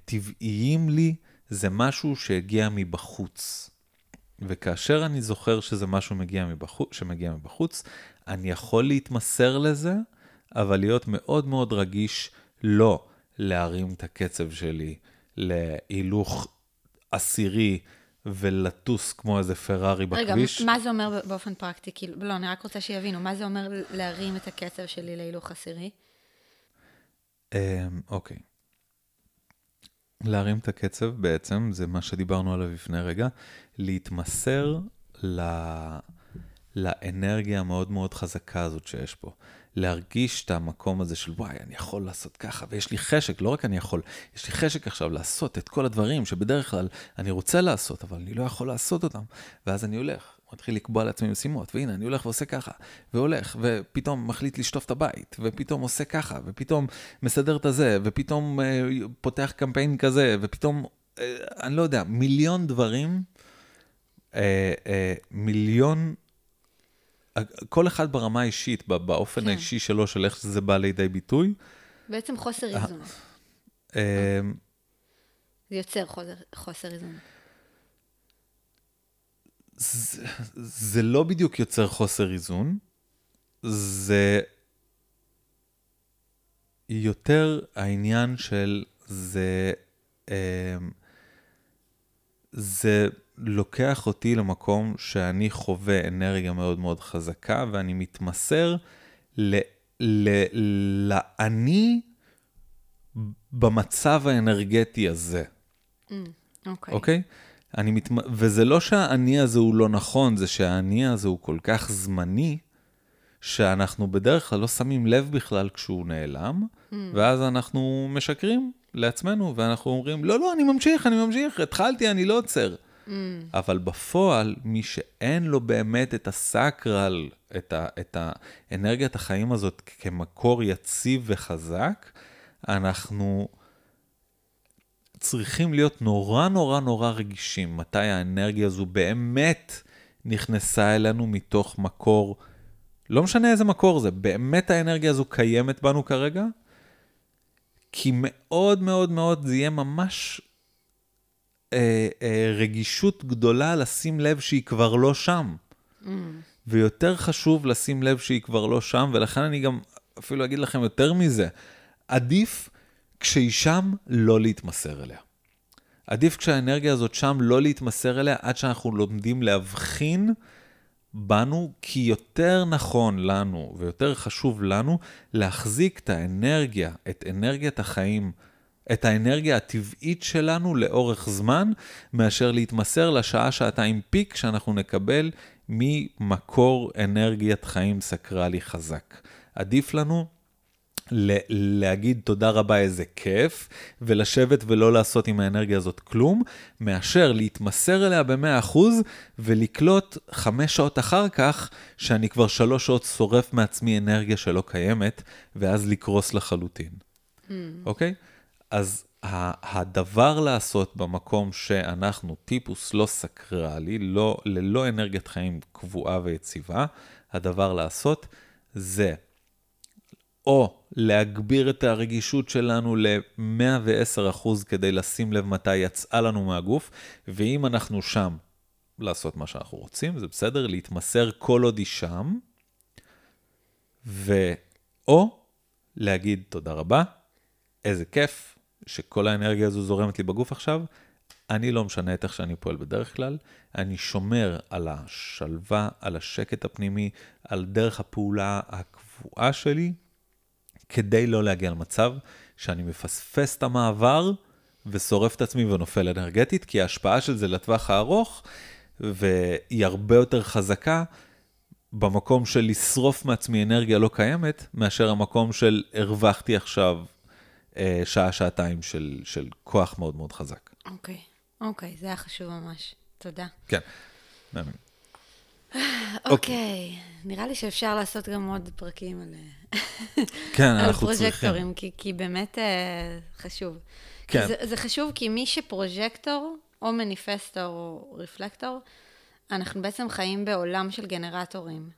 טבעיים לי, זה משהו שהגיע מבחוץ. וכאשר אני זוכר שזה משהו מגיע מבחוץ, שמגיע מבחוץ, אני יכול להתמסר לזה, אבל להיות מאוד מאוד רגיש לא להרים את הקצב שלי להילוך עשירי ולטוס כמו איזה פרארי בכביש. רגע, מה זה אומר באופן פרקטי? כאילו, לא, אני רק רוצה שיבינו, מה זה אומר להרים את הקצב שלי להילוך עשירי? אמ, אוקיי. להרים את הקצב בעצם, זה מה שדיברנו עליו לפני רגע, להתמסר ל... לאנרגיה המאוד מאוד חזקה הזאת שיש פה. להרגיש את המקום הזה של וואי, אני יכול לעשות ככה, ויש לי חשק, לא רק אני יכול, יש לי חשק עכשיו לעשות את כל הדברים שבדרך כלל אני רוצה לעשות, אבל אני לא יכול לעשות אותם. ואז אני הולך, מתחיל לקבוע לעצמי משימות, והנה, אני הולך ועושה ככה, והולך, ופתאום מחליט לשטוף את הבית, ופתאום עושה ככה, ופתאום מסדר את הזה, ופתאום אה, פותח קמפיין כזה, ופתאום, אה, אני לא יודע, מיליון דברים, אה, אה, מיליון כל אחד ברמה האישית, באופן כן. האישי שלו, של איך זה בא לידי ביטוי. בעצם חוסר אה, איזון. אה, זה יוצר חוסר, חוסר איזון. זה, זה לא בדיוק יוצר חוסר איזון, זה יותר העניין של זה, אה, זה לוקח אותי למקום שאני חווה אנרגיה מאוד מאוד חזקה, ואני מתמסר לאני במצב האנרגטי הזה. Mm, אוקיי. Mm, אוקיי? Okay? מת... וזה לא שהאני הזה הוא לא נכון, זה שהאני הזה הוא כל כך זמני, שאנחנו בדרך כלל לא שמים לב בכלל כשהוא נעלם, mm. ואז אנחנו משקרים לעצמנו, ואנחנו אומרים, לא, לא, אני ממשיך, אני ממשיך, התחלתי, אני לא עוצר. Mm. אבל בפועל, מי שאין לו באמת את הסקרל, את, ה, את האנרגיית החיים הזאת כמקור יציב וחזק, אנחנו צריכים להיות נורא נורא נורא רגישים מתי האנרגיה הזו באמת נכנסה אלינו מתוך מקור, לא משנה איזה מקור זה, באמת האנרגיה הזו קיימת בנו כרגע, כי מאוד מאוד מאוד זה יהיה ממש אה, אה, רגישות גדולה לשים לב שהיא כבר לא שם. Mm. ויותר חשוב לשים לב שהיא כבר לא שם, ולכן אני גם אפילו אגיד לכם יותר מזה, עדיף כשהיא שם לא להתמסר אליה. עדיף כשהאנרגיה הזאת שם לא להתמסר אליה עד שאנחנו לומדים להבחין בנו, כי יותר נכון לנו ויותר חשוב לנו להחזיק את האנרגיה, את אנרגיית החיים את האנרגיה הטבעית שלנו לאורך זמן, מאשר להתמסר לשעה-שעתיים פיק שאנחנו נקבל ממקור אנרגיית חיים סקרלי חזק. עדיף לנו להגיד תודה רבה, איזה כיף, ולשבת ולא לעשות עם האנרגיה הזאת כלום, מאשר להתמסר אליה ב-100% ולקלוט חמש שעות אחר כך, שאני כבר שלוש שעות שורף מעצמי אנרגיה שלא קיימת, ואז לקרוס לחלוטין. Mm. אוקיי? Mm. Okay? אז הדבר לעשות במקום שאנחנו טיפוס לא סקרלי, לא, ללא אנרגיית חיים קבועה ויציבה, הדבר לעשות זה או להגביר את הרגישות שלנו ל-110% כדי לשים לב מתי יצאה לנו מהגוף, ואם אנחנו שם, לעשות מה שאנחנו רוצים, זה בסדר, להתמסר כל עוד היא שם, ו... או להגיד תודה רבה, איזה כיף שכל האנרגיה הזו זורמת לי בגוף עכשיו, אני לא משנה את איך שאני פועל בדרך כלל, אני שומר על השלווה, על השקט הפנימי, על דרך הפעולה הקבועה שלי, כדי לא להגיע למצב שאני מפספס את המעבר ושורף את עצמי ונופל אנרגטית, כי ההשפעה של זה לטווח הארוך, והיא הרבה יותר חזקה במקום של לשרוף מעצמי אנרגיה לא קיימת, מאשר המקום של הרווחתי עכשיו אה, שעה, שעתיים של, של כוח מאוד מאוד חזק. אוקיי, okay. אוקיי, okay, זה היה חשוב ממש. תודה. כן. אוקיי, okay. נראה לי שאפשר לעשות גם עוד פרקים על, כן, על פרוז'קטורים, כי, כי באמת uh, חשוב. כן. זה, זה חשוב כי מי שפרוז'קטור, או מניפסטור או רפלקטור, אנחנו בעצם חיים בעולם של גנרטורים.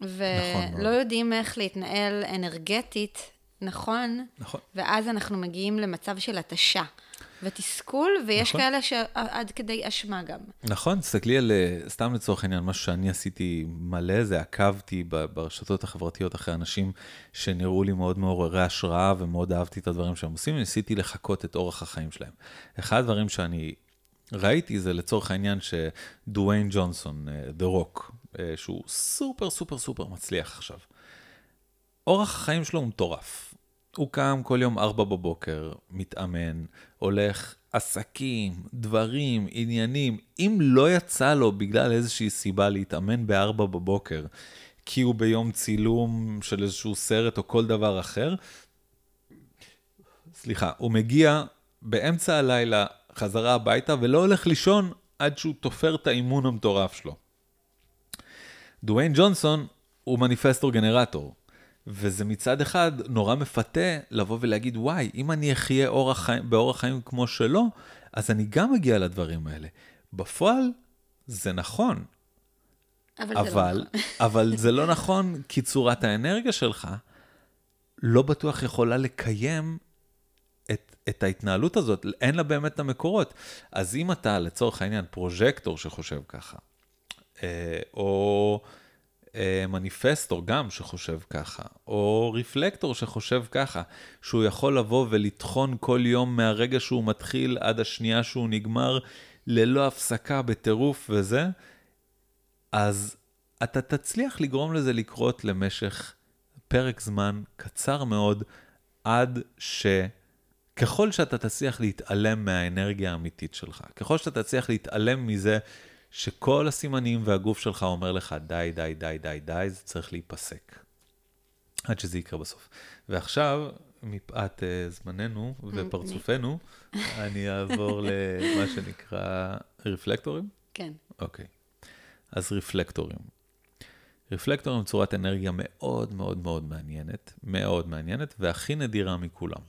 ולא נכון יודעים איך להתנהל אנרגטית נכון, נכון, ואז אנחנו מגיעים למצב של התשה. ותסכול, ויש נכון. כאלה שעד כדי אשמה גם. נכון, תסתכלי על, אה, סתם לצורך העניין, מה שאני עשיתי מלא, זה עקבתי ברשתות החברתיות אחרי אנשים שנראו לי מאוד מעוררי השראה, ומאוד אהבתי את הדברים שהם עושים, וניסיתי לחקות את אורח החיים שלהם. אחד הדברים שאני ראיתי זה לצורך העניין שדוויין ג'ונסון, דה אה, רוק, אה, שהוא סופר סופר סופר מצליח עכשיו. אורח החיים שלו הוא מטורף. הוא קם כל יום ארבע בבוקר, מתאמן, הולך עסקים, דברים, עניינים. אם לא יצא לו בגלל איזושהי סיבה להתאמן בארבע בבוקר, כי הוא ביום צילום של איזשהו סרט או כל דבר אחר, סליחה, הוא מגיע באמצע הלילה חזרה הביתה ולא הולך לישון עד שהוא תופר את האימון המטורף שלו. דוויין ג'ונסון הוא מניפסטור גנרטור. וזה מצד אחד נורא מפתה לבוא ולהגיד, וואי, אם אני אחיה אורח חיים, באורח חיים כמו שלו, אז אני גם אגיע לדברים האלה. בפועל, זה נכון. אבל, אבל, זה, לא נכון. אבל זה לא נכון, כי צורת האנרגיה שלך לא בטוח יכולה לקיים את, את ההתנהלות הזאת, אין לה באמת את המקורות. אז אם אתה, לצורך העניין, פרוז'קטור שחושב ככה, אה, או... מניפסטור גם שחושב ככה, או רפלקטור שחושב ככה, שהוא יכול לבוא ולטחון כל יום מהרגע שהוא מתחיל עד השנייה שהוא נגמר, ללא הפסקה, בטירוף וזה, אז אתה תצליח לגרום לזה לקרות למשך פרק זמן קצר מאוד, עד ש... ככל שאתה תצליח להתעלם מהאנרגיה האמיתית שלך, ככל שאתה תצליח להתעלם מזה שכל הסימנים והגוף שלך אומר לך, די, די, די, די, די, זה צריך להיפסק. עד שזה יקרה בסוף. ועכשיו, מפאת uh, זמננו ופרצופנו, אני אעבור למה שנקרא רפלקטורים? כן. אוקיי. אז רפלקטורים. רפלקטורים צורת אנרגיה מאוד מאוד מאוד מעניינת, מאוד מעניינת, והכי נדירה מכולם.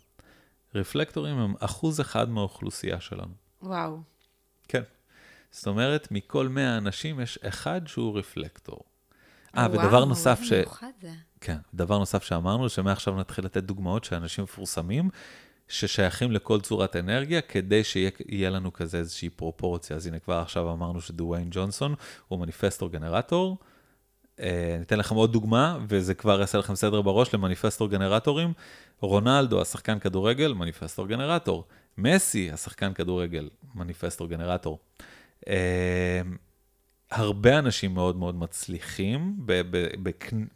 רפלקטורים הם אחוז אחד מהאוכלוסייה שלנו. וואו. כן. זאת אומרת, מכל 100 אנשים יש אחד שהוא רפלקטור. אה, ודבר נוסף ש... זה. כן, דבר נוסף שאמרנו, שמעכשיו נתחיל לתת דוגמאות של אנשים מפורסמים, ששייכים לכל צורת אנרגיה, כדי שיהיה לנו כזה איזושהי פרופורציה. אז הנה, כבר עכשיו אמרנו שדוויין ג'ונסון הוא מניפסטור גנרטור. אה, ניתן לכם עוד דוגמה, וזה כבר יעשה לכם סדר בראש למניפסטור גנרטורים. רונלדו, השחקן כדורגל, מניפסטור גנרטור. מסי, השחקן כדורגל, מניפסטור גנרטור. אמ, הרבה אנשים מאוד מאוד מצליחים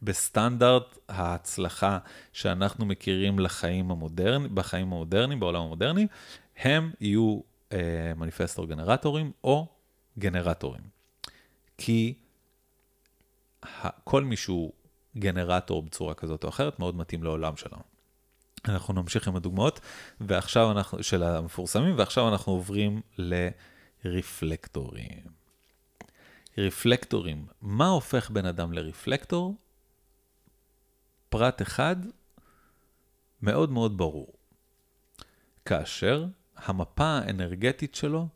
בסטנדרט ההצלחה שאנחנו מכירים לחיים המודרניים, בחיים המודרניים, בעולם המודרני, הם יהיו אה, מניפסטור גנרטורים או גנרטורים. כי כל מי שהוא גנרטור בצורה כזאת או אחרת מאוד מתאים לעולם שלנו. אנחנו נמשיך עם הדוגמאות, ועכשיו אנחנו, של המפורסמים, ועכשיו אנחנו עוברים ל... רפלקטורים. רפלקטורים, מה הופך בן אדם לרפלקטור? פרט אחד מאוד מאוד ברור. כאשר המפה האנרגטית שלו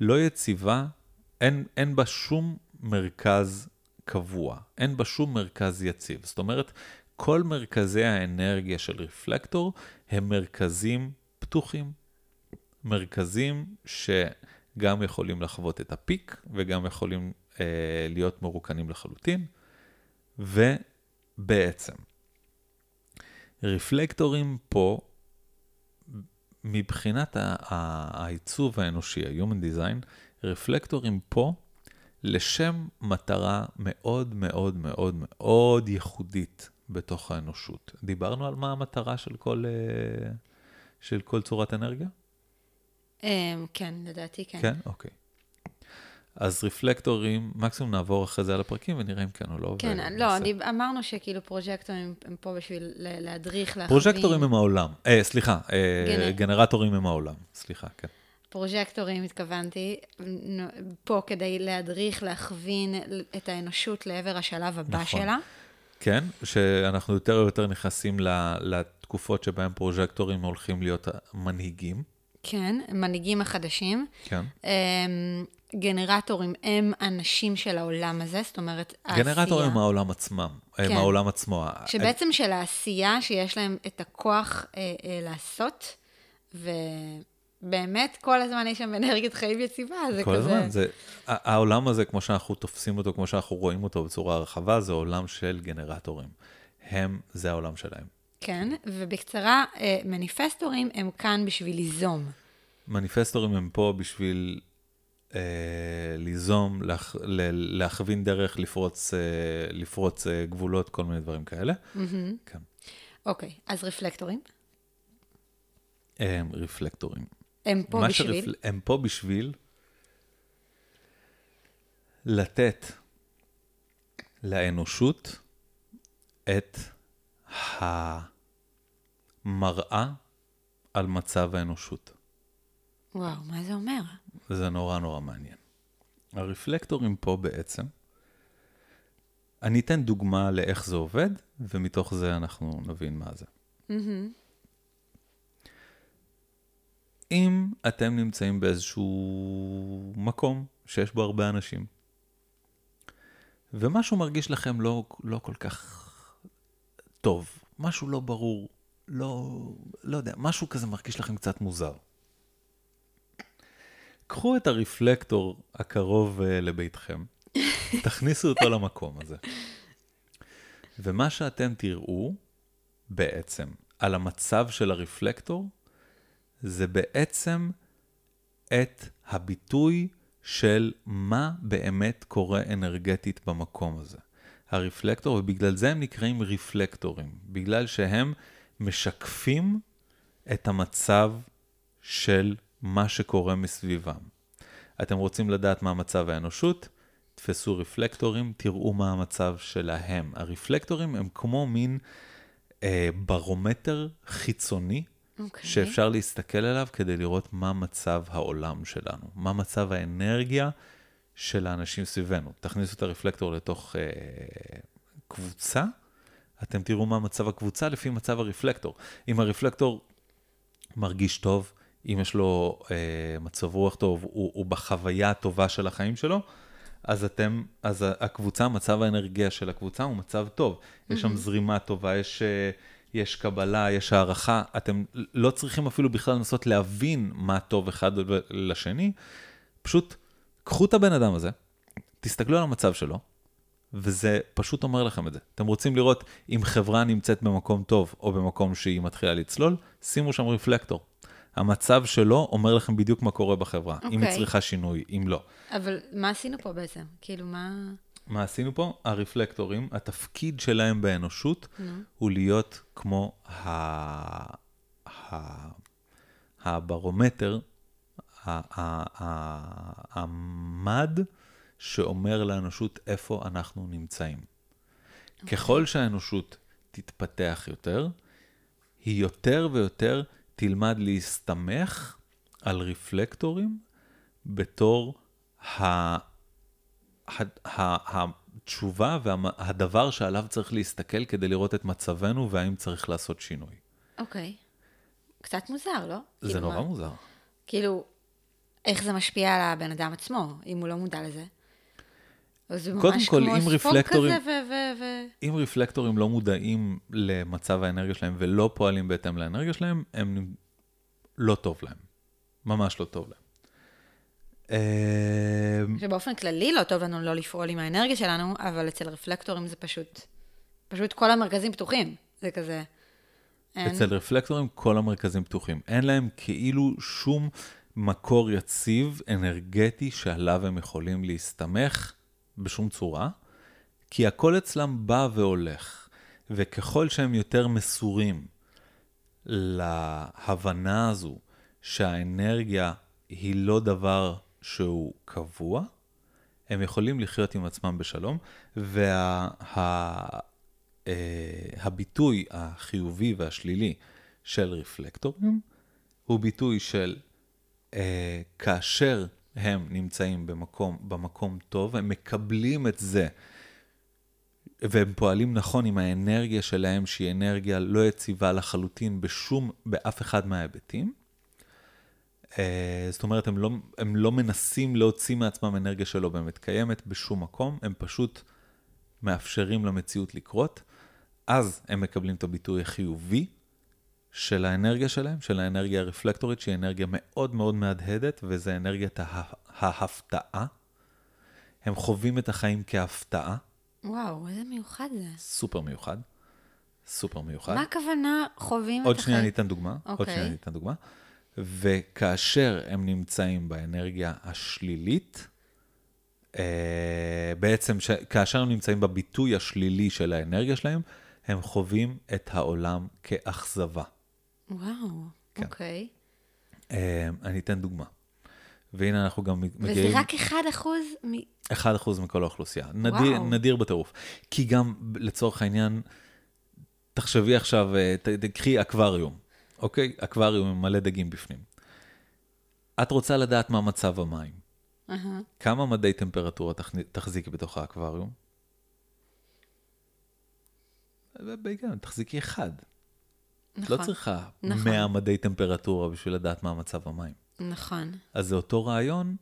לא יציבה, אין, אין בה שום מרכז קבוע, אין בה שום מרכז יציב. זאת אומרת, כל מרכזי האנרגיה של רפלקטור הם מרכזים פתוחים. מרכזים שגם יכולים לחוות את הפיק וגם יכולים אה, להיות מרוקנים לחלוטין. ובעצם, רפלקטורים פה, מבחינת העיצוב האנושי, ה-Human Design, רפלקטורים פה לשם מטרה מאוד מאוד מאוד מאוד ייחודית בתוך האנושות. דיברנו על מה המטרה של כל, אה, של כל צורת אנרגיה? אמ, כן, לדעתי כן. כן? אוקיי. אז רפלקטורים, מקסימום נעבור אחרי זה על הפרקים ונראה אם כן או לא. כן, לא, אני, אמרנו שכאילו פרוז'קטורים הם פה בשביל להדריך, להכווין. פרוז'קטורים הם העולם. אה, סליחה, אה, גנ... גנרטורים הם העולם. סליחה, כן. פרוז'קטורים, התכוונתי, פה כדי להדריך, להכווין את האנושות לעבר השלב הבא נכון. שלה. כן, שאנחנו יותר ויותר נכנסים לתקופות שבהן פרוג'קטורים הולכים להיות מנהיגים. כן, מנהיגים החדשים. כן. אמ, גנרטורים הם אנשים של העולם הזה, זאת אומרת, העשייה... גנרטורים הם העולם עצמם, כן. הם העולם עצמו. שבעצם של העשייה, שיש להם את הכוח אה, אה, לעשות, ו... באמת כל הזמן יש שם אנרגיית חיים יציבה, זה כל כזה... כל הזמן, זה, העולם הזה, כמו שאנחנו תופסים אותו, כמו שאנחנו רואים אותו בצורה רחבה, זה עולם של גנרטורים. הם, זה העולם שלהם. כן, ובקצרה, אה, מניפסטורים הם כאן בשביל ליזום. מניפסטורים הם פה בשביל אה, ליזום, להכ, להכווין דרך, לפרוץ, אה, לפרוץ אה, גבולות, כל מיני דברים כאלה. Mm-hmm. כן. אוקיי, אז רפלקטורים? הם רפלקטורים. הם פה בשביל? שרפל... הם פה בשביל לתת לאנושות את המראה על מצב האנושות. וואו, מה זה אומר? זה נורא נורא מעניין. הרפלקטורים פה בעצם, אני אתן דוגמה לאיך זה עובד, ומתוך זה אנחנו נבין מה זה. Mm-hmm. אם אתם נמצאים באיזשהו מקום שיש בו הרבה אנשים, ומשהו מרגיש לכם לא, לא כל כך טוב, משהו לא ברור, לא, לא יודע, משהו כזה מרגיש לכם קצת מוזר. קחו את הרפלקטור הקרוב uh, לביתכם, תכניסו אותו למקום הזה. ומה שאתם תראו בעצם על המצב של הרפלקטור, זה בעצם את הביטוי של מה באמת קורה אנרגטית במקום הזה. הרפלקטור, ובגלל זה הם נקראים רפלקטורים, בגלל שהם משקפים את המצב של מה שקורה מסביבם. אתם רוצים לדעת מה מצב האנושות? תפסו רפלקטורים, תראו מה המצב שלהם. הרפלקטורים הם כמו מין אה, ברומטר חיצוני okay. אוקיי. שאפשר להסתכל עליו כדי לראות מה מצב העולם שלנו, מה מצב האנרגיה של האנשים סביבנו. תכניסו את הרפלקטור לתוך אה, קבוצה, אתם תראו מה מצב הקבוצה לפי מצב הרפלקטור. אם הרפלקטור מרגיש טוב, אם יש לו אה, מצב רוח טוב, הוא, הוא בחוויה הטובה של החיים שלו, אז אתם, אז הקבוצה, מצב האנרגיה של הקבוצה הוא מצב טוב. Mm-hmm. יש שם זרימה טובה, יש... אה, יש קבלה, יש הערכה, אתם לא צריכים אפילו בכלל לנסות להבין מה טוב אחד לשני, פשוט קחו את הבן אדם הזה, תסתכלו על המצב שלו, וזה פשוט אומר לכם את זה. אתם רוצים לראות אם חברה נמצאת במקום טוב או במקום שהיא מתחילה לצלול, שימו שם רפלקטור. המצב שלו אומר לכם בדיוק מה קורה בחברה, okay. אם היא אוקיי. צריכה שינוי, אם לא. אבל מה עשינו פה בעצם? כאילו, מה... מה עשינו פה? הרפלקטורים, התפקיד שלהם באנושות mm. הוא להיות כמו ה... ה... הברומטר, המד שאומר לאנושות איפה אנחנו נמצאים. Okay. אוקיי. ככל שהאנושות תתפתח יותר, היא יותר ויותר תלמד להסתמך על רפלקטורים בתור ה... התשובה והדבר שעליו צריך להסתכל כדי לראות את מצבנו והאם צריך לעשות שינוי. אוקיי. Okay. קצת מוזר, לא? זה כאילו נורא מה... מוזר. כאילו, איך זה משפיע על הבן אדם עצמו, אם הוא לא מודע לזה? זה ממש כל, כמו ספורט כזה ו... ו... ו... אם רפלקטורים לא מודעים למצב האנרגיה שלהם ולא פועלים בהתאם לאנרגיה שלהם, הם לא טוב להם. ממש לא טוב להם. אמ, שבאופן כללי לא טוב לנו לא לפעול עם האנרגיה שלנו, אבל אצל רפלקטורים זה פשוט, פשוט כל המרכזים פתוחים. זה כזה... אין... אצל רפלקטורים כל המרכזים פתוחים. אין להם כאילו שום מקור יציב, אנרגטי, שעליו הם יכולים להסתמך בשום צורה, כי הכל אצלם בא והולך. וככל שהם יותר מסורים להבנה הזו שהאנרגיה היא לא דבר שהוא קבוע, הם יכולים לחיות עם עצמם בשלום, והביטוי וה, אה, החיובי והשלילי של רפלקטורים הוא ביטוי של אה, כאשר הם נמצאים במקום, במקום טוב, הם מקבלים את זה, והם פועלים נכון עם האנרגיה שלהם, שהיא אנרגיה לא יציבה לחלוטין בשום, באף אחד מההיבטים. אה, זאת אומרת, הם לא, הם לא מנסים להוציא מעצמם אנרגיה שלא באמת קיימת בשום מקום, הם פשוט מאפשרים למציאות לקרות. אז הם מקבלים את הביטוי החיובי של האנרגיה שלהם, של האנרגיה הרפלקטורית, שהיא אנרגיה מאוד מאוד מהדהדת, וזה אנרגיית ההפתעה. הם חווים את החיים כהפתעה. וואו, איזה מיוחד זה. סופר מיוחד. סופר מיוחד. מה הכוונה חווים את החיים? עוד שנייה אני אתן דוגמה. Okay. עוד אוקיי. שנייה אני אתן דוגמה. וכאשר הם נמצאים באנרגיה השלילית, אה, בעצם ש... כאשר הם נמצאים בביטוי השלילי של האנרגיה שלהם, הם חווים את העולם כאכזבה. וואו, כן. אוקיי. אה, אני אתן דוגמה. והנה אנחנו גם מגיעים... וזה רק 1 אחוז מ... 1 אחוז מכל האוכלוסייה. נדיר, נדיר בטירוף. כי גם, לצורך העניין, תחשבי עכשיו, אה, תקחי אקווריום. אוקיי? אקווריום עם מלא דגים בפנים. את רוצה לדעת מה מצב המים. Uh-huh. כמה מדי טמפרטורה תחזיקי בתוך האקווריום? בהיגיון, תחזיקי אחד. נכון. לא צריכה נכון. 100 מדי טמפרטורה בשביל לדעת מה מצב המים. נכון. אז זה אותו רעיון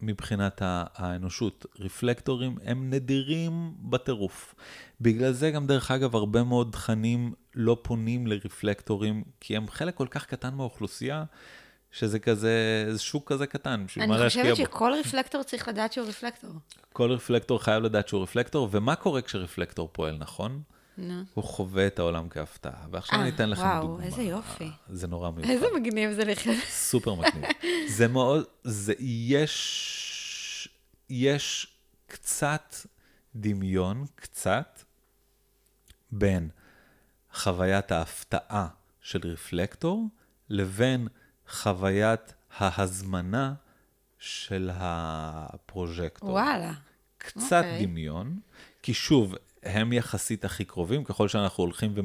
מבחינת האנושות. רפלקטורים הם נדירים בטירוף. בגלל זה גם, דרך אגב, הרבה מאוד תכנים לא פונים לרפלקטורים, כי הם חלק כל כך קטן מהאוכלוסייה, שזה כזה, זה שוק כזה קטן, בשביל מה להשקיע בו. אני חושבת שכל רפלקטור צריך לדעת שהוא רפלקטור. כל רפלקטור חייב לדעת שהוא רפלקטור, ומה קורה כשרפלקטור פועל נכון? No. הוא חווה את העולם כהפתעה. ועכשיו 아, אני אתן לכם וואו, דוגמה. וואו, איזה יופי. זה נורא מיוחד. איזה מגניב זה לחיות. סופר מגניב. זה מאוד, זה, יש, יש קצת דמיון, קצת, בין חוויית ההפתעה של רפלקטור, לבין חוויית ההזמנה של הפרוז'קטור. וואלה. קצת okay. אוקיי. דמיון, כי שוב, הם יחסית הכי קרובים, ככל שאנחנו הולכים ו-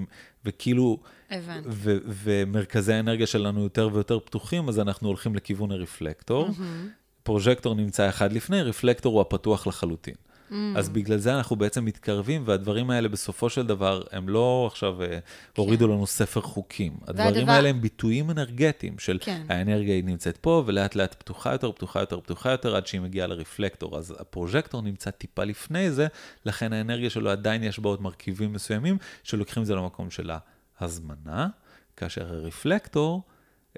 וכאילו... הבנתי. ו- ומרכזי האנרגיה שלנו יותר ויותר פתוחים, אז אנחנו הולכים לכיוון הרפלקטור. Mm-hmm. פרוז'קטור נמצא אחד לפני, רפלקטור הוא הפתוח לחלוטין. Mm. אז בגלל זה אנחנו בעצם מתקרבים, והדברים האלה בסופו של דבר, הם לא עכשיו אה, כן. הורידו לנו ספר חוקים. הדברים והדבר... האלה הם ביטויים אנרגטיים של כן. האנרגיה היא נמצאת פה, ולאט לאט פתוחה יותר, פתוחה יותר, פתוחה יותר, עד שהיא מגיעה לרפלקטור. אז הפרוז'קטור נמצא טיפה לפני זה, לכן האנרגיה שלו עדיין יש בה עוד מרכיבים מסוימים, שלוקחים את זה למקום של ההזמנה, כאשר הרפלקטור,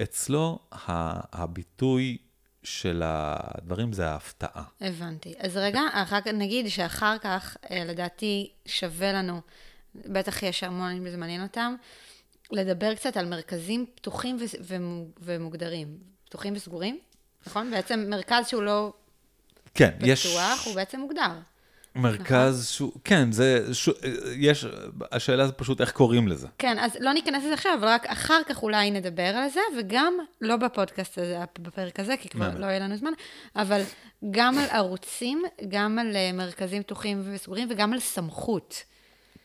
אצלו הביטוי של הדברים זה ההפתעה. הבנתי. אז רגע, אחר כך נגיד שאחר כך, אה, לדעתי, שווה לנו, בטח יש המון, אם זה מעניין אותם, לדבר קצת על מרכזים פתוחים ומוגדרים. פתוחים וסגורים, נכון? בעצם מרכז שהוא לא כן, פתוח, יש... הוא בעצם מוגדר. מרכז נכון? שהוא, כן, זה, ש, יש, השאלה זה פשוט איך קוראים לזה. כן, אז לא ניכנס לזה עכשיו, אבל רק אחר כך אולי נדבר על זה, וגם, לא בפודקאסט הזה, בפרק הזה, כי כבר לא יהיה לנו זמן, אבל גם על ערוצים, גם על אה, מרכזים פתוחים וסגורים, וגם על סמכות.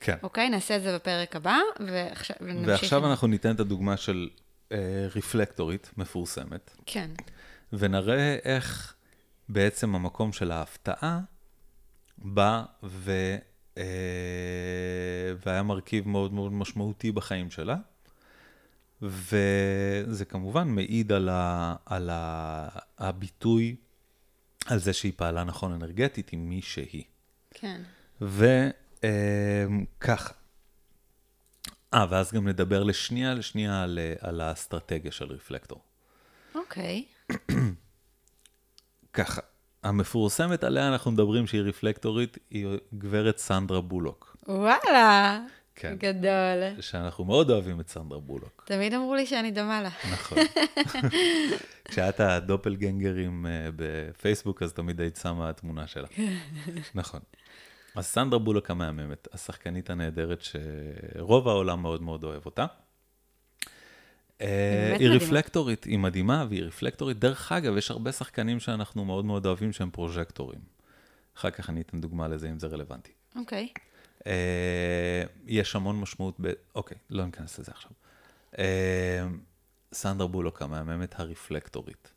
כן. אוקיי, נעשה את זה בפרק הבא, ועכשיו נמשיך. ועכשיו אנחנו ניתן את הדוגמה של אה, רפלקטורית מפורסמת. כן. ונראה איך בעצם המקום של ההפתעה, בא ו... אה, והיה מרכיב מאוד מאוד משמעותי בחיים שלה. וזה כמובן מעיד על, ה, על ה, הביטוי, על זה שהיא פעלה נכון אנרגטית עם מי שהיא. כן. וככה. אה, ואז גם נדבר לשנייה, לשנייה על, על האסטרטגיה של רפלקטור. אוקיי. ככה, המפורסמת עליה אנחנו מדברים שהיא רפלקטורית, היא גברת סנדרה בולוק. וואלה, כן. גדול. שאנחנו מאוד אוהבים את סנדרה בולוק. תמיד אמרו לי שאני דומה לה. נכון. כשאת הדופלגנגרים אה, בפייסבוק, אז תמיד היית שמה תמונה שלה. נכון. אז סנדרה בולוק המהממת, השחקנית הנהדרת שרוב העולם מאוד מאוד אוהב אותה. אה, היא רפלקטורית, היא מדהימה והיא רפלקטורית. דרך אגב, יש הרבה שחקנים שאנחנו מאוד מאוד אוהבים שהם פרוז'קטורים. אחר כך אני אתן דוגמה לזה אם זה רלוונטי. אוקיי. אה, יש המון משמעות ב... אוקיי, לא ניכנס לזה עכשיו. אה, סנדר בולוק המהממת הרפלקטורית.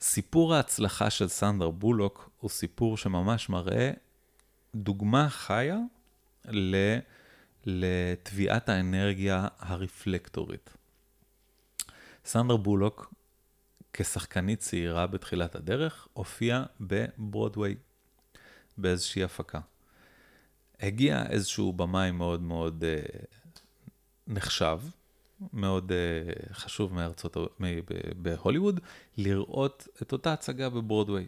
סיפור ההצלחה של סנדר בולוק הוא סיפור שממש מראה דוגמה חיה לטביעת האנרגיה הרפלקטורית. סנדר בולוק, כשחקנית צעירה בתחילת הדרך, הופיעה בברודוויי, באיזושהי הפקה. הגיע איזשהו במאי מאוד מאוד uh, נחשב, מאוד uh, חשוב מארצות, בהוליווד, לראות את אותה הצגה בברודוויי.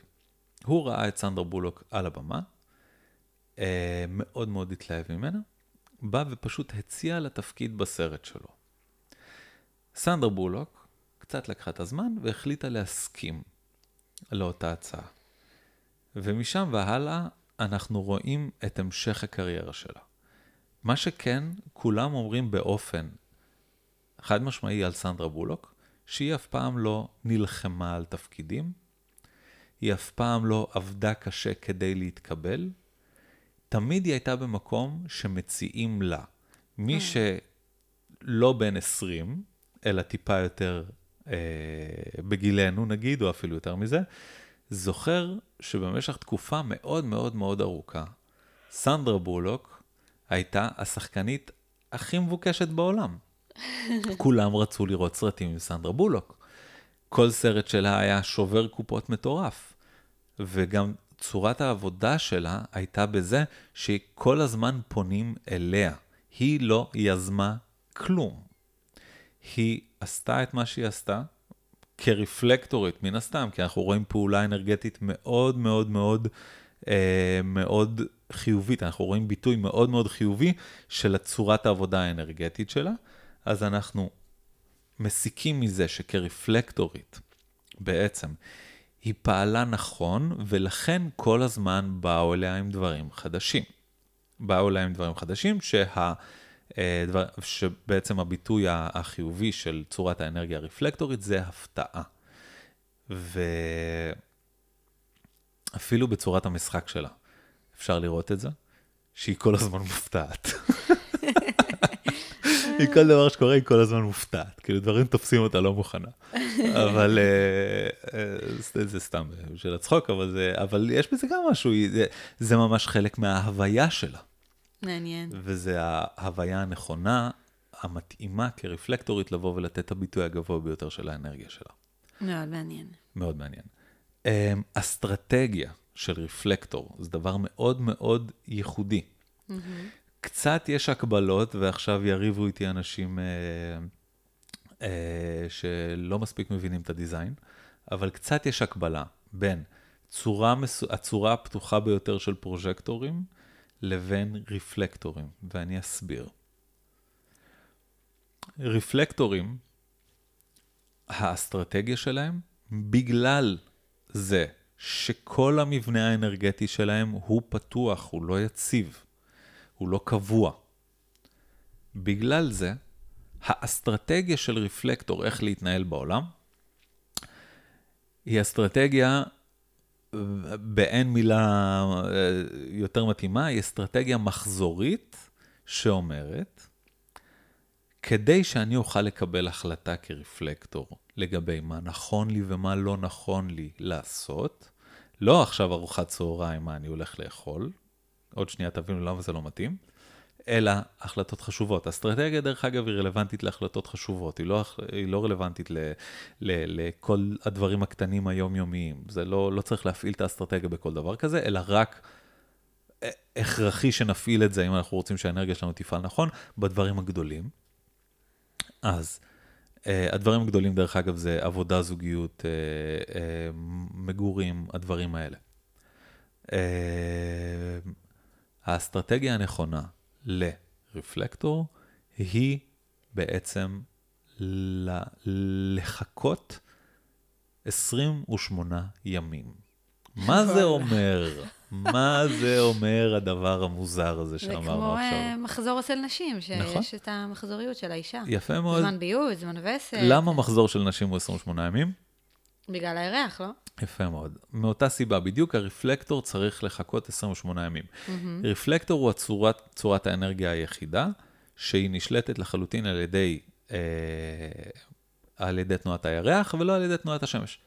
הוא ראה את סנדר בולוק על הבמה, uh, מאוד מאוד התלהב ממנה, בא ופשוט הציע לתפקיד בסרט שלו. סנדר בולוק קצת לקחה את הזמן והחליטה להסכים לאותה הצעה. ומשם והלאה אנחנו רואים את המשך הקריירה שלה. מה שכן, כולם אומרים באופן חד משמעי על סנדרה בולוק, שהיא אף פעם לא נלחמה על תפקידים, היא אף פעם לא עבדה קשה כדי להתקבל, תמיד היא הייתה במקום שמציעים לה. מי כן. שלא בן 20, אלא טיפה יותר אה, בגילנו נגיד, או אפילו יותר מזה, זוכר שבמשך תקופה מאוד מאוד מאוד ארוכה, סנדרה בולוק הייתה השחקנית הכי מבוקשת בעולם. כולם רצו לראות סרטים עם סנדרה בולוק. כל סרט שלה היה שובר קופות מטורף. וגם צורת העבודה שלה הייתה בזה שכל הזמן פונים אליה. היא לא יזמה כלום. היא עשתה את מה שהיא עשתה כרפלקטורית, מן הסתם, כי אנחנו רואים פעולה אנרגטית מאוד מאוד מאוד אה, מאוד חיובית, אנחנו רואים ביטוי מאוד מאוד חיובי של הצורת העבודה האנרגטית שלה, אז אנחנו מסיקים מזה שכרפלקטורית, בעצם, היא פעלה נכון, ולכן כל הזמן באו אליה עם דברים חדשים. באו אליה עם דברים חדשים, שה... אה, דבר, שבעצם הביטוי החיובי של צורת האנרגיה הרפלקטורית זה הפתעה. ואפילו בצורת המשחק שלה, אפשר לראות את זה, שהיא כל הזמן מופתעת. היא כל דבר שקורה, היא כל הזמן מופתעת. כאילו, דברים תופסים אותה לא מוכנה. אבל אה, אה, זה סתם בשביל הצחוק, אבל, אבל יש בזה גם משהו, זה, זה ממש חלק מההוויה שלה. מעניין. וזה ההוויה הנכונה, המתאימה כרפלקטורית לבוא ולתת את הביטוי הגבוה ביותר של האנרגיה שלה. מאוד מעניין. מאוד מעניין. אמ, אסטרטגיה של רפלקטור זה דבר מאוד מאוד ייחודי. Mm-hmm. קצת יש הקבלות, ועכשיו יריבו איתי אנשים אה, אה, שלא מספיק מבינים את הדיזיין, אבל קצת יש הקבלה בין צורה, הצורה הפתוחה ביותר של פרוז'קטורים, לבין רפלקטורים, ואני אסביר. רפלקטורים, האסטרטגיה שלהם, בגלל זה שכל המבנה האנרגטי שלהם הוא פתוח, הוא לא יציב, הוא לא קבוע. בגלל זה, האסטרטגיה של רפלקטור, איך להתנהל בעולם, היא אסטרטגיה באין מילה אה, יותר מתאימה, היא אסטרטגיה מחזורית שאומרת, כדי שאני אוכל לקבל החלטה כרפלקטור לגבי מה נכון לי ומה לא נכון לי לעשות, לא עכשיו ארוחת צהריים, מה אני הולך לאכול, עוד שנייה תבינו למה זה לא מתאים, אלא החלטות חשובות. אסטרטגיה, דרך אגב, היא רלוונטית להחלטות חשובות, היא לא, היא לא רלוונטית ל, ל, לכל הדברים הקטנים היומיומיים. זה לא, לא צריך להפעיל את האסטרטגיה בכל דבר כזה, אלא רק הכרחי שנפעיל את זה, אם אנחנו רוצים שהאנרגיה שלנו תפעל נכון, בדברים הגדולים. אז הדברים הגדולים, דרך אגב, זה עבודה, זוגיות, מגורים, הדברים האלה. האסטרטגיה הנכונה לרפלקטור היא בעצם לחכות 28 ימים. מה זה אומר? מה זה אומר הדבר המוזר הזה שאמרנו עכשיו? זה כמו אה, מחזור אצל נשים, שיש נכון? את המחזוריות של האישה. יפה מאוד. זמן ביוד, זמן וסת. למה מחזור של נשים הוא 28 ימים? בגלל הירח, לא? יפה מאוד. מאותה סיבה, בדיוק הרפלקטור צריך לחכות 28 ימים. Mm-hmm. רפלקטור הוא הצורת, צורת האנרגיה היחידה, שהיא נשלטת לחלוטין על ידי, אה, על ידי תנועת הירח ולא על ידי תנועת השמש.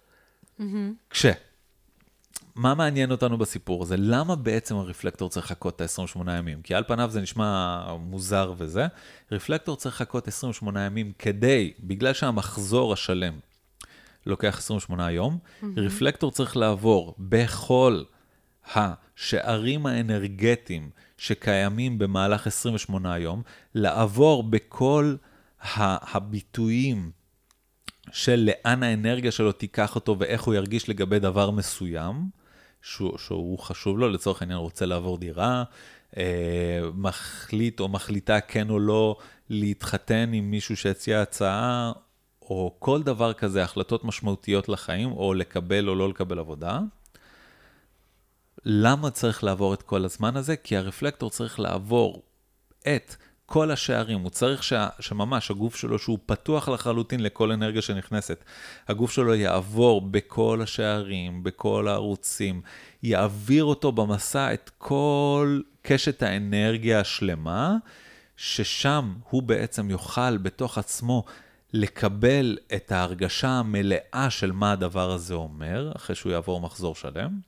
Mm-hmm. כש... מה מעניין אותנו בסיפור הזה? למה בעצם הרפלקטור צריך לחכות את ה-28 ימים? כי על פניו זה נשמע מוזר וזה. רפלקטור צריך לחכות 28 ימים כדי, בגלל שהמחזור השלם לוקח 28 יום, mm-hmm. רפלקטור צריך לעבור בכל השערים האנרגטיים שקיימים במהלך 28 יום, לעבור בכל הביטויים של לאן האנרגיה שלו תיקח אותו ואיך הוא ירגיש לגבי דבר מסוים, שהוא, שהוא חשוב לו, לצורך העניין רוצה לעבור דירה, אה, מחליט או מחליטה כן או לא להתחתן עם מישהו שהציע הצעה, או כל דבר כזה, החלטות משמעותיות לחיים, או לקבל או לא לקבל עבודה. למה צריך לעבור את כל הזמן הזה? כי הרפלקטור צריך לעבור את כל השערים, הוא צריך ש... שממש הגוף שלו, שהוא פתוח לחלוטין לכל אנרגיה שנכנסת, הגוף שלו יעבור בכל השערים, בכל הערוצים, יעביר אותו במסע את כל קשת האנרגיה השלמה, ששם הוא בעצם יוכל בתוך עצמו לקבל את ההרגשה המלאה של מה הדבר הזה אומר, אחרי שהוא יעבור מחזור שלם.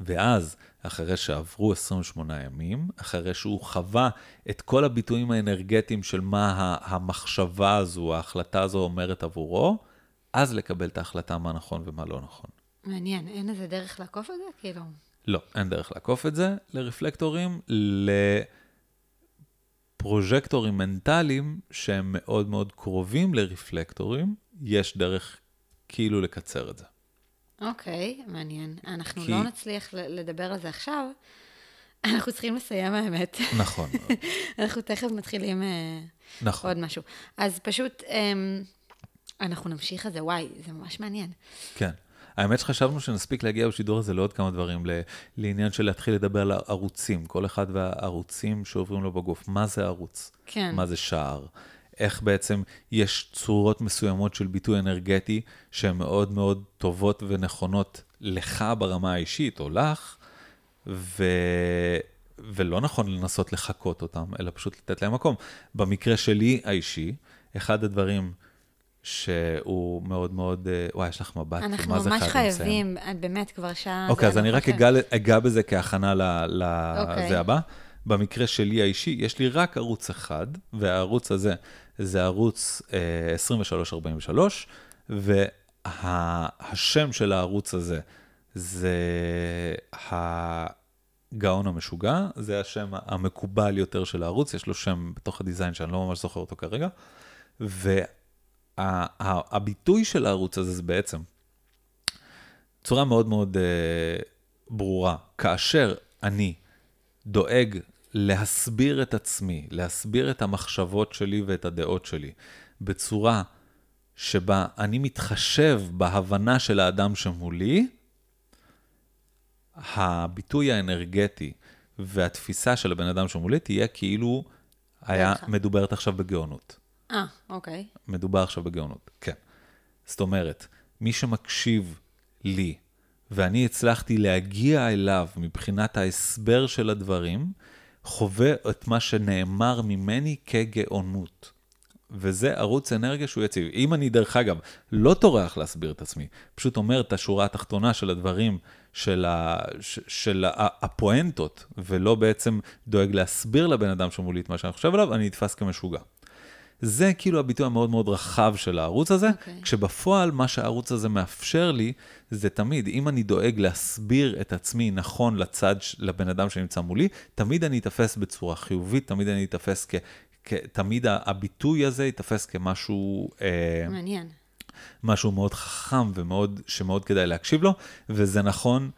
ואז, אחרי שעברו 28 ימים, אחרי שהוא חווה את כל הביטויים האנרגטיים של מה המחשבה הזו, ההחלטה הזו אומרת עבורו, אז לקבל את ההחלטה מה נכון ומה לא נכון. מעניין, אין איזה דרך לעקוף את זה? כאילו... לא, אין דרך לעקוף את זה לרפלקטורים, לפרוז'קטורים מנטליים שהם מאוד מאוד קרובים לרפלקטורים, יש דרך כאילו לקצר את זה. אוקיי, okay, מעניין. אנחנו כי... לא נצליח לדבר על זה עכשיו. אנחנו צריכים לסיים האמת. נכון. אנחנו תכף מתחילים אה, נכון. עוד משהו. אז פשוט, אמ, אנחנו נמשיך את זה, וואי, זה ממש מעניין. כן. האמת שחשבנו שנספיק להגיע בשידור הזה לעוד כמה דברים, לעניין של להתחיל לדבר על ערוצים, כל אחד והערוצים שעוברים לו בגוף. מה זה ערוץ? כן. מה זה שער? איך בעצם יש צורות מסוימות של ביטוי אנרגטי שהן מאוד מאוד טובות ונכונות לך ברמה האישית או לך, ו... ולא נכון לנסות לחקות אותם, אלא פשוט לתת להם מקום. במקרה שלי האישי, אחד הדברים שהוא מאוד מאוד, אה, וואי, יש לך מבט, מה זה חייב אנחנו ממש חייבים, באמת, כבר שעה... אוקיי, אז אני רק אגע, אגע בזה כהכנה לזה אוקיי. הבא. במקרה שלי האישי, יש לי רק ערוץ אחד, והערוץ הזה זה ערוץ אה, 2343, והשם של הערוץ הזה זה הגאון המשוגע, זה השם המקובל יותר של הערוץ, יש לו שם בתוך הדיזיין שאני לא ממש זוכר אותו כרגע, והביטוי של הערוץ הזה זה בעצם צורה מאוד מאוד אה, ברורה, כאשר אני דואג להסביר את עצמי, להסביר את המחשבות שלי ואת הדעות שלי, בצורה שבה אני מתחשב בהבנה של האדם שמולי, הביטוי האנרגטי והתפיסה של הבן אדם שמולי תהיה כאילו היה מדוברת עכשיו בגאונות. אה, אוקיי. מדובר עכשיו בגאונות, כן. זאת אומרת, מי שמקשיב לי, ואני הצלחתי להגיע אליו מבחינת ההסבר של הדברים, חווה את מה שנאמר ממני כגאונות. וזה ערוץ אנרגיה שהוא יציב. אם אני, דרך אגב, לא טורח להסביר את עצמי, פשוט אומר את השורה התחתונה של הדברים, של, ה, של הפואנטות, ולא בעצם דואג להסביר לבן אדם שמולי את מה שאני חושב עליו, אני נתפס כמשוגע. זה כאילו הביטוי המאוד מאוד רחב של הערוץ הזה, okay. אוקיי. כשבפועל מה שהערוץ הזה מאפשר לי, זה תמיד, אם אני דואג להסביר את עצמי נכון לצד, לבן אדם שנמצא מולי, תמיד אני אתפס בצורה חיובית, תמיד אני אתפס כ... כ תמיד הביטוי הזה ייתפס כמשהו... אה, מעניין. משהו מאוד חכם ומאוד, שמאוד כדאי להקשיב לו, וזה נכון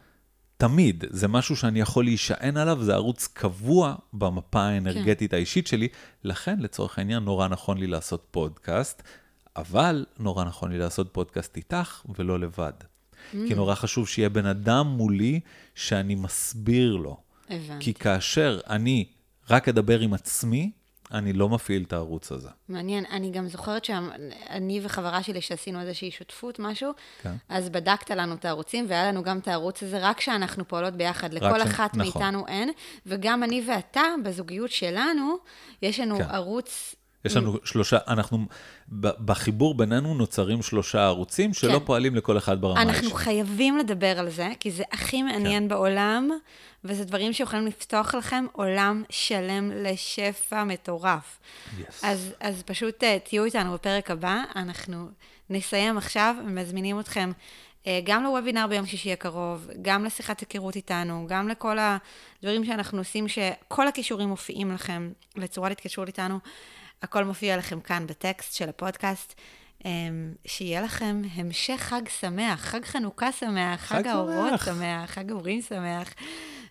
תמיד, זה משהו שאני יכול להישען עליו, זה ערוץ קבוע במפה האנרגטית כן. האישית שלי, לכן לצורך העניין נורא נכון לי לעשות פודקאסט, אבל נורא נכון לי לעשות פודקאסט איתך ולא לבד. Mm. כי נורא חשוב שיהיה בן אדם מולי שאני מסביר לו. הבנתי. כי כאשר אני רק אדבר עם עצמי, אני לא מפעיל את הערוץ הזה. מעניין. אני גם זוכרת שאני וחברה שלי, שעשינו איזושהי שותפות, משהו, כן. אז בדקת לנו את הערוצים, והיה לנו גם את הערוץ הזה, רק כשאנחנו פועלות ביחד. לכל ש... אחת נכון. מאיתנו אין. וגם אני ואתה, בזוגיות שלנו, יש לנו כן. ערוץ יש לנו שלושה, אנחנו, בחיבור בינינו נוצרים שלושה ערוצים שלא כן. פועלים לכל אחד ברמה האישית. אנחנו איש. חייבים לדבר על זה, כי זה הכי מעניין כן. בעולם, וזה דברים שיכולים לפתוח לכם עולם שלם לשפע מטורף. Yes. אז, אז פשוט אה, תהיו איתנו בפרק הבא, אנחנו נסיים עכשיו, ומזמינים אתכם אה, גם לוובינר ביום שישי הקרוב, גם לשיחת היכרות איתנו, גם לכל הדברים שאנחנו עושים, שכל הכישורים מופיעים לכם לצורת התקשרות איתנו. הכל מופיע לכם כאן בטקסט של הפודקאסט. אמ, שיהיה לכם המשך חג שמח, חג חנוכה שמח, חג, חג האורות שמח. שמח, חג אורים שמח.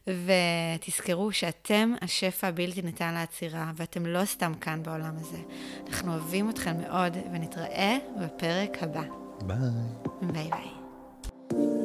ותזכרו שאתם השפע הבלתי ניתן לעצירה, ואתם לא סתם כאן בעולם הזה. אנחנו אוהבים אתכם מאוד, ונתראה בפרק הבא. ביי. ביי ביי.